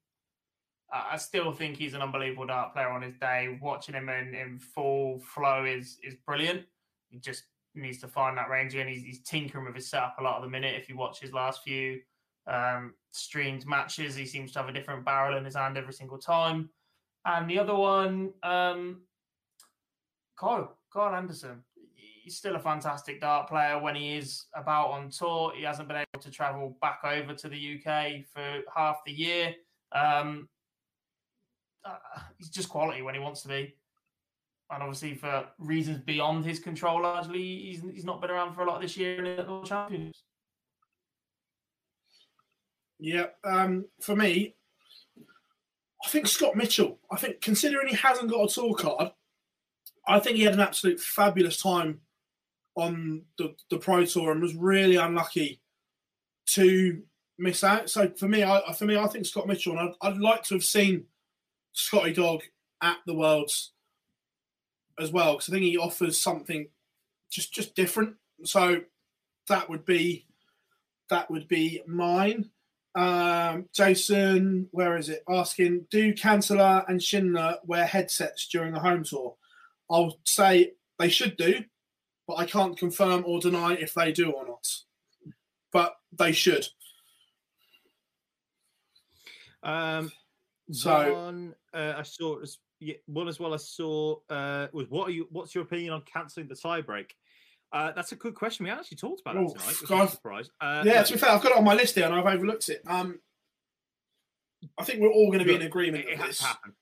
Uh, I still think he's an unbelievable dart player on his day. Watching him in, in full flow is is brilliant. He just needs to find that range and he's, he's tinkering with his setup a lot of the minute. If you watch his last few um, streamed matches. He seems to have a different barrel in his hand every single time. And the other one, um, Kyle, Kyle Anderson. He's still a fantastic dart player when he is about on tour. He hasn't been able to travel back over to the UK for half the year. Um, uh, he's just quality when he wants to be. And obviously, for reasons beyond his control, largely, he's, he's not been around for a lot this year in the World Championships. Yeah, um, for me, I think Scott Mitchell. I think considering he hasn't got a tour card, I think he had an absolute fabulous time on the, the Pro Tour and was really unlucky to miss out. So for me, I for me, I think Scott Mitchell, and I'd, I'd like to have seen Scotty Dog at the Worlds as well because I think he offers something just just different. So that would be that would be mine. Um, Jason, where is it? Asking, do Cancelar and Schindler wear headsets during the home tour? I'll say they should do, but I can't confirm or deny if they do or not. But they should. Um, So- one uh, I saw as yeah, one as well. I saw uh, was what are you? What's your opinion on cancelling the tiebreak? Uh, that's a good question. We actually talked about Oh, that tonight. Which God. I'm surprised. Uh, yeah, to be fair, I've got it on my list here and I've overlooked it. Um, I think we're all going to be in agreement It, it had this. to happen.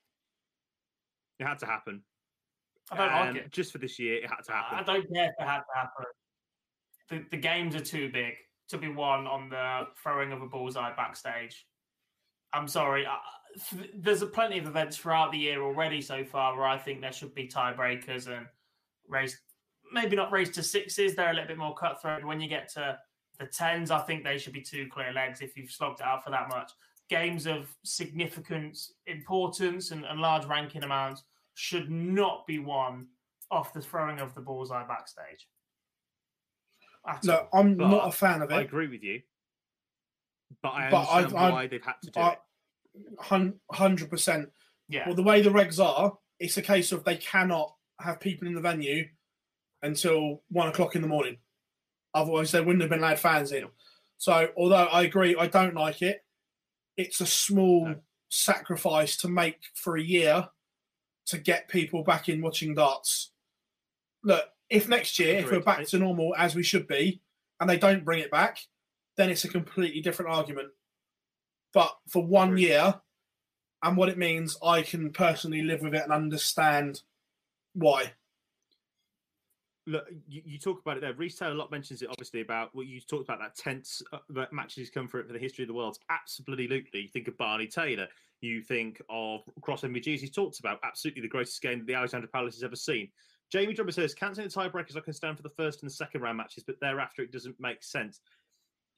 It had to happen. I don't Um, like it. Just for this year, it had to happen. I don't care if it had to happen. The, the games are too big to be won on the throwing of a bullseye backstage. I'm sorry. I, f- there's a plenty of events throughout the year already so far where I think there should be tiebreakers and race, maybe not race to sixes. They're a little bit more cutthroat. When you get to the tens, I think they should be two clear legs if you've slogged it out for that much. Games of significant importance and, and large ranking amounts should not be won off the throwing of the bullseye backstage. At all. I'm But not a fan of it. I agree with you, but I But I- understand I- why they've had to do I- it. 100%. Yeah. Well, the way the regs are, it's a case of they cannot have people in the venue until one o'clock in the morning. Otherwise, they wouldn't have been allowed fans in. So, although I agree, I don't like it. It's a small No. sacrifice to make for a year to get people back in watching darts. Look, if next year, if we're back to normal as we should be, and they don't bring it back, then it's a completely different argument. But for one Agreed. year, and what it means, I can personally live with it and understand why. Look, you, you talk about it there. Reese Taylor a lot mentions it obviously about what you talked about that tense uh, that matches come for it for the history of the world. Absolutely, you think of Barney Taylor. You think of Cross MVGs. He's talked about absolutely the greatest game that the Alexandra Palace has ever seen. Jamie Drummer says, cancelling the tiebreakers, I can stand for the first and the second round matches, but thereafter it doesn't make sense.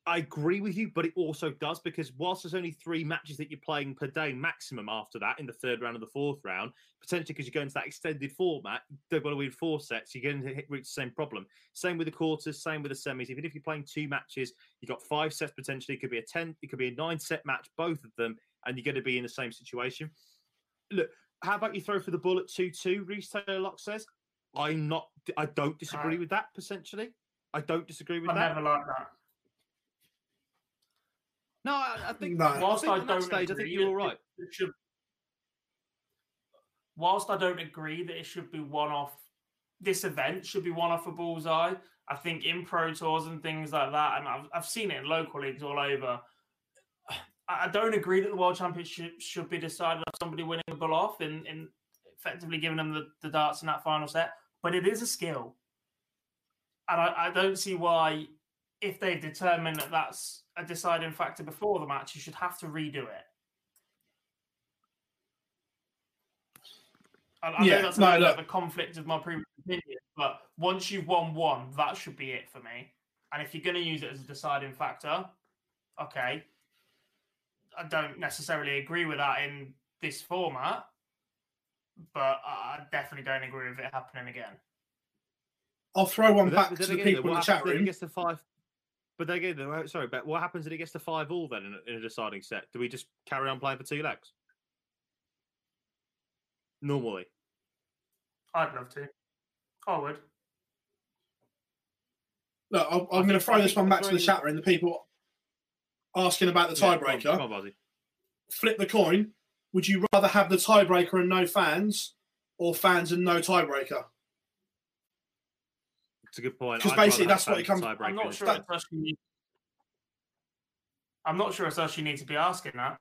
I agree with you, but it also does because whilst there's only three matches that you're playing per day maximum after that in the third round and the fourth round, potentially because you go into that extended format, they've got to win four sets, you're going to hit, reach the same problem. Same with the quarters, same with the semis. Even if you're playing two matches, you've got five sets potentially. It could be a 10, it could be a nine set match, both of them, and you're going to be in the same situation. Look, how about you throw for the ball at 2 2? Reese Taylor Locke says, I'm not, I don't disagree with that, potentially. I don't disagree with I that. I never like that. No, I, I think, No. I Whilst think I don't stage, I agree think you're all that it- right. it should, whilst I don't agree that it should be one off, this event should be one off a bullseye. I think in pro tours and things like that, and I've, I've seen it in local leagues all over. I I don't agree that the world championship should be decided on somebody winning a ball off and, and effectively giving them the, the darts in that final set, but it is a skill. And I, I don't see why, if they determine that that's a deciding factor before the match, you should have to redo it. I, I Yeah, know that's a no, little bit look. of a conflict of my previous opinion, but once you've won one, that should be it for me. And if you're going to use it as a deciding factor, okay. I don't necessarily agree with that in this format, but I I definitely don't agree with it happening again. I'll throw one But back to the again, people in the chat happens when It room. gets to five. But then again, though, sorry, but what happens if it gets to five all then in a, in a deciding set? Do we just carry on playing for two legs? Normally. I'd love to. I would. Look, I'm, I I'm going to throw this one back to the throwing- chat room. The people asking about the Yeah, go on, tiebreaker. Come on, Flip the coin. Would you rather have the tiebreaker and no fans, or fans and no tiebreaker? It's a good point. 'Cause I'd rather basically have that's what it fans comes- tiebreaker I'm not sure instead. it's us you need. I'm not sure it's us you need to be asking that.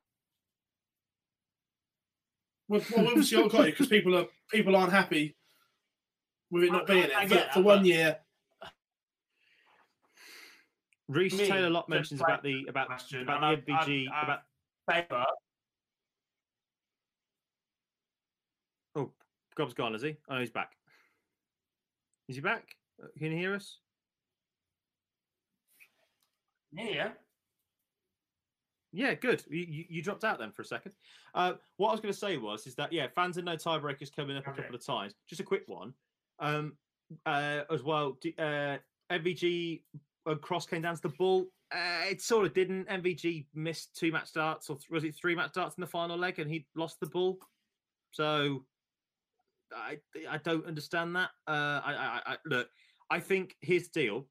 Well, well obviously I've got it because people are people aren't happy with it not being I- I it. For, that, for one but- year, Reese Me, Taylor Lot mentions about the about, question, about the I- I- MVG I- about Favour. oh Gob's gone, is he? Oh he's back. Is he back? Uh, Can you hear us? Yeah. Yeah, good. You, you, you dropped out then for a second. Uh, what I was going to say was, is that yeah, fans and no tiebreakers coming up a couple of times. Just a quick one, um, uh, as well. Uh, MVG cross came down to the ball. Uh, it sort of didn't. MVG missed two match darts, or th- was it three match darts in the final leg, and he lost the ball. So I I don't understand that. Uh, I, I, I look. I think his deal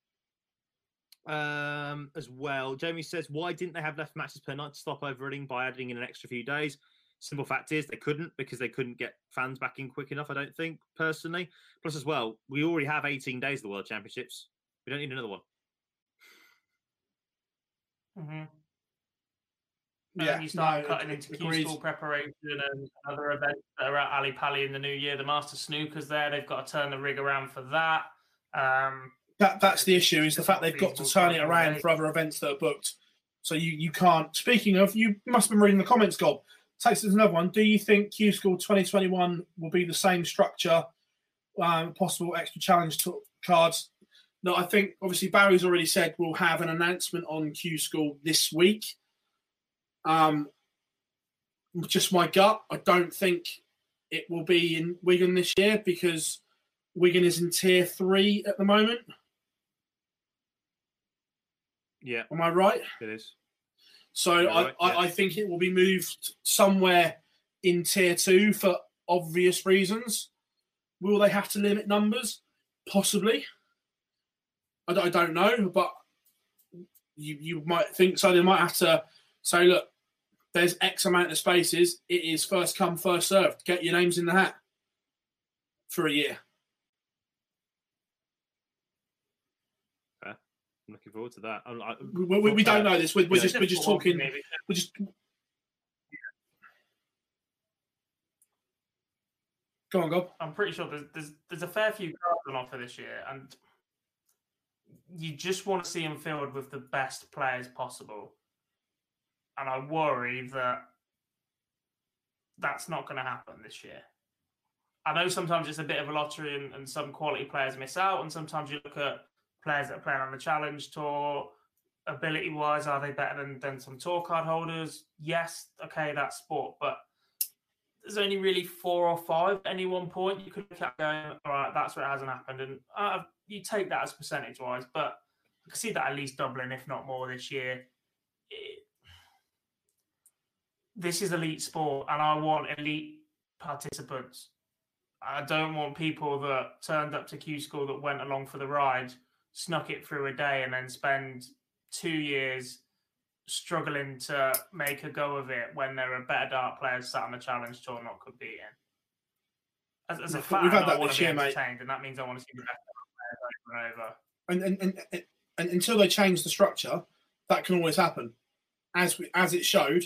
um, as well. Jamie says, why didn't they have less matches per night to stop overrunning by adding in an extra few days? Simple fact is they couldn't because they couldn't get fans back in quick enough. I don't think personally. Plus, as well, we already have 18 days of the World Championships. We don't need another one. Mm-hmm. yeah, and then you start no, cutting into Q school preparation and other events that are at Ally Pally in the new year. The Master Snooker's there; they've got to turn the rig around for that. Um, That that's the issue is the fact they've got to turn it around for other events that are booked. So you you can't. Speaking of, you must have been reading the comments, Gob. Takes us another one. Do you think Q School 2021 will be the same structure? Um, possible extra challenge to cards. No, I think obviously Barry's already said we'll have an announcement on Q School this week. Um, just my gut. I don't think it will be in Wigan this year because Wigan is in tier three at the moment. Yeah, Am I right? it is. So You're I, right, I, yeah. I think it will be moved somewhere in tier two for obvious reasons. Will they have to limit numbers? Possibly. I, don't- I don't know, but you you might think so. They might have to say, look, there's X amount of spaces. It is first come, first served. Get your names in the hat for a year. I'm looking forward to that. I'm, I, We, we, we don't know this. We're, we're just we're just difficult one for talking. me because We're just. Go on, Gob. I'm pretty sure there's, there's there's a fair few cards on offer this year, and you just want to see them filled with the best players possible. And I worry that that's not going to happen this year. I know sometimes it's a bit of a lottery, and, and some quality players miss out, and sometimes you look at players that are playing on the challenge tour. Ability wise, are they better than, than some tour card holders? Yes, okay, that's sport, but there's only really four or five at any one point. You could look at going, all right, that's where it hasn't happened. And uh, you take that as percentage wise, but I can see that at least doubling, if not more, this year. This is elite sport, and I want elite participants. I don't want people that turned up to Q School that went along for the ride, snuck it through a day, and then spend two years struggling to make a go of it when there are better dart players sat on the challenge tour not competing. As, as a We've fan, had I that want this to be year, mate. entertained, and that means I want to see the best players over and over. And and, and and until they change the structure, that can always happen. As we, as it showed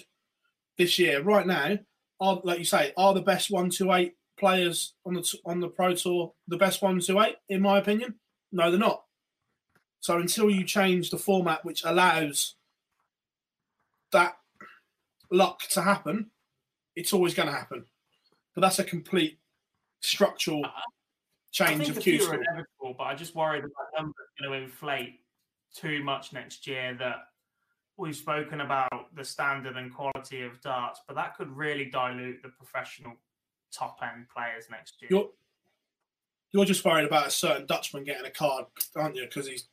this year, right now, are like you say, are the best one to eight players on the t- on the pro tour the best one to eight? In my opinion, no, they're not. So until you change the format, which allows that luck to happen, it's always going to happen. But that's a complete structural change of a Q few are school. inevitable, but I just worry that that number is going to inflate too much next year. That we've spoken about the standard and quality of darts, but that could really dilute the professional top end players next year. You're you're just worried about a certain Dutchman getting a card, aren't you? Because he's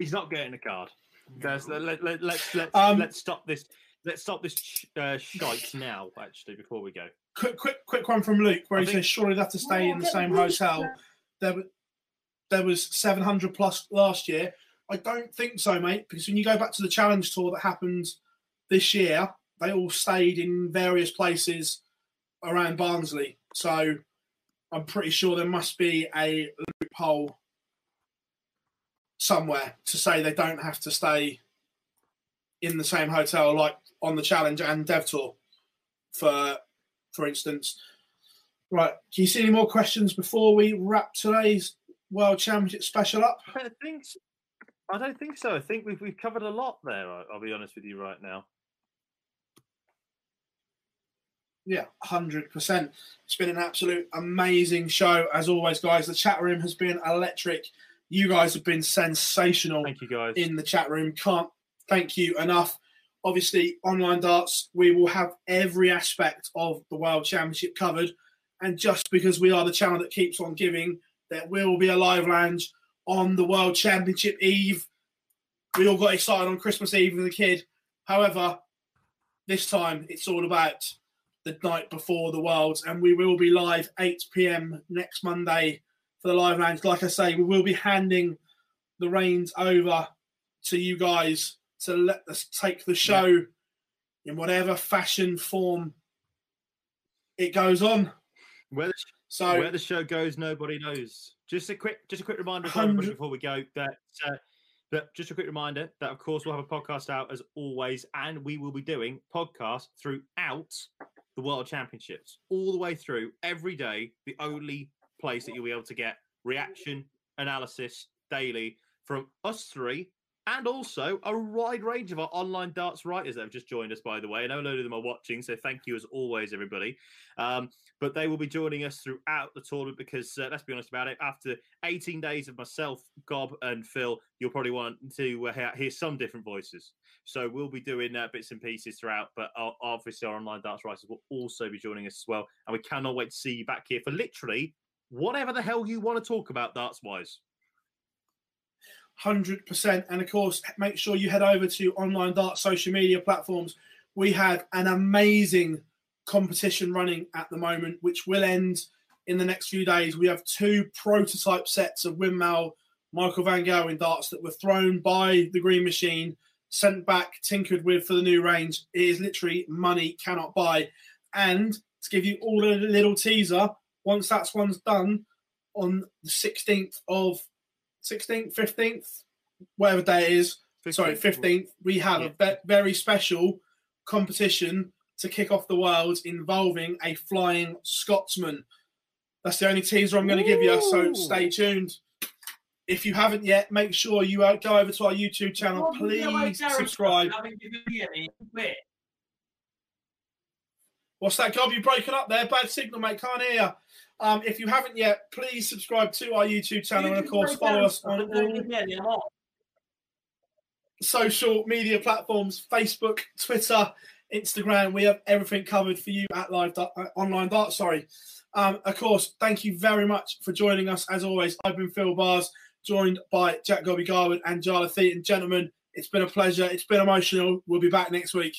he's not getting a card. Guys, let, let, let, let's let's Um, let's stop this. Let's stop this sh- uh, shite now. Actually, before we go, quick, quick, quick one from Luke, where I he think- says surely they have to stay Oh, in the same hotel. there. There, there was seven hundred plus last year. I don't think so, mate, because when you go back to the challenge tour that happened this year, they all stayed in various places around Barnsley. So I'm pretty sure there must be a loophole somewhere to say they don't have to stay in the same hotel like on the challenge and dev tour. for for instance. Right, do you see any more questions before we wrap today's World Championship special up? I don't think so. I don't think so. I think we've we've covered a lot there. I'll be honest with you right now. Yeah, hundred percent. It's been an absolute amazing show as always, guys. The chat room has been electric. You guys have been sensational. Thank you, guys. In the chat room, can't thank you enough. Obviously, online darts, we will have every aspect of the World Championship covered. And just because we are the channel that keeps on giving, there will be a live lounge on the World Championship Eve. We all got excited on Christmas Eve with the kid. However, this time it's all about the night before the Worlds, and we will be live 8 p.m. next Monday for the live lounge. Like I say, we will be handing the reins over to you guys to let us take the show yeah. in whatever fashion form it goes on. Where the, so where the show goes, nobody knows. Just a quick, just a quick reminder before we go that. Uh, but just a quick reminder that, of course, we'll have a podcast out as always, and we will be doing podcasts throughout the World Championships, all the way through, every day. The only place that you'll be able to get reaction, analysis daily from us three and also a wide range of our online darts writers that have just joined us, by the way. I know a load of them are watching, so thank you as always, everybody. Um, but they will be joining us throughout the tournament because, uh, let's be honest about it, after 18 days of myself, Gob, and Phill, you'll probably want to uh, hear some different voices. So we'll be doing uh, bits and pieces throughout, but obviously our online darts writers will also be joining us as well. And we cannot wait to see you back here for literally whatever the hell you want to talk about darts wise. 100%. And of course, make sure you head over to online dart social media platforms. We have an amazing competition running at the moment, which will end in the next few days. We have two prototype sets of Windmill Michael Van Gerwen darts that were thrown by the Green Machine, sent back, tinkered with for the new range. It is literally money cannot buy. And to give you all a little teaser, once that's one's done on the 16th of 16th, 15th, whatever day it is. 15th. Sorry, 15th. We have yeah. a very special competition to kick off the world involving a flying Scotsman. That's the only teaser I'm going to give you. So stay tuned. If you haven't yet, make sure you uh, go over to our YouTube channel. Please subscribe. What's that, Gob? You broken up there? Bad signal, mate. Can't hear um, if you haven't yet, please subscribe to our YouTube channel and, of course, follow us on all social media platforms Facebook, Twitter, Instagram. We have everything covered for you at Live uh, Online Dart. Sorry. Um, of course, thank you very much for joining us. As always, I've been Phill Barrs, joined by Jack Gobby Garwood and Jarleth Eaton. Gentlemen, it's been a pleasure. It's been emotional. We'll be back next week.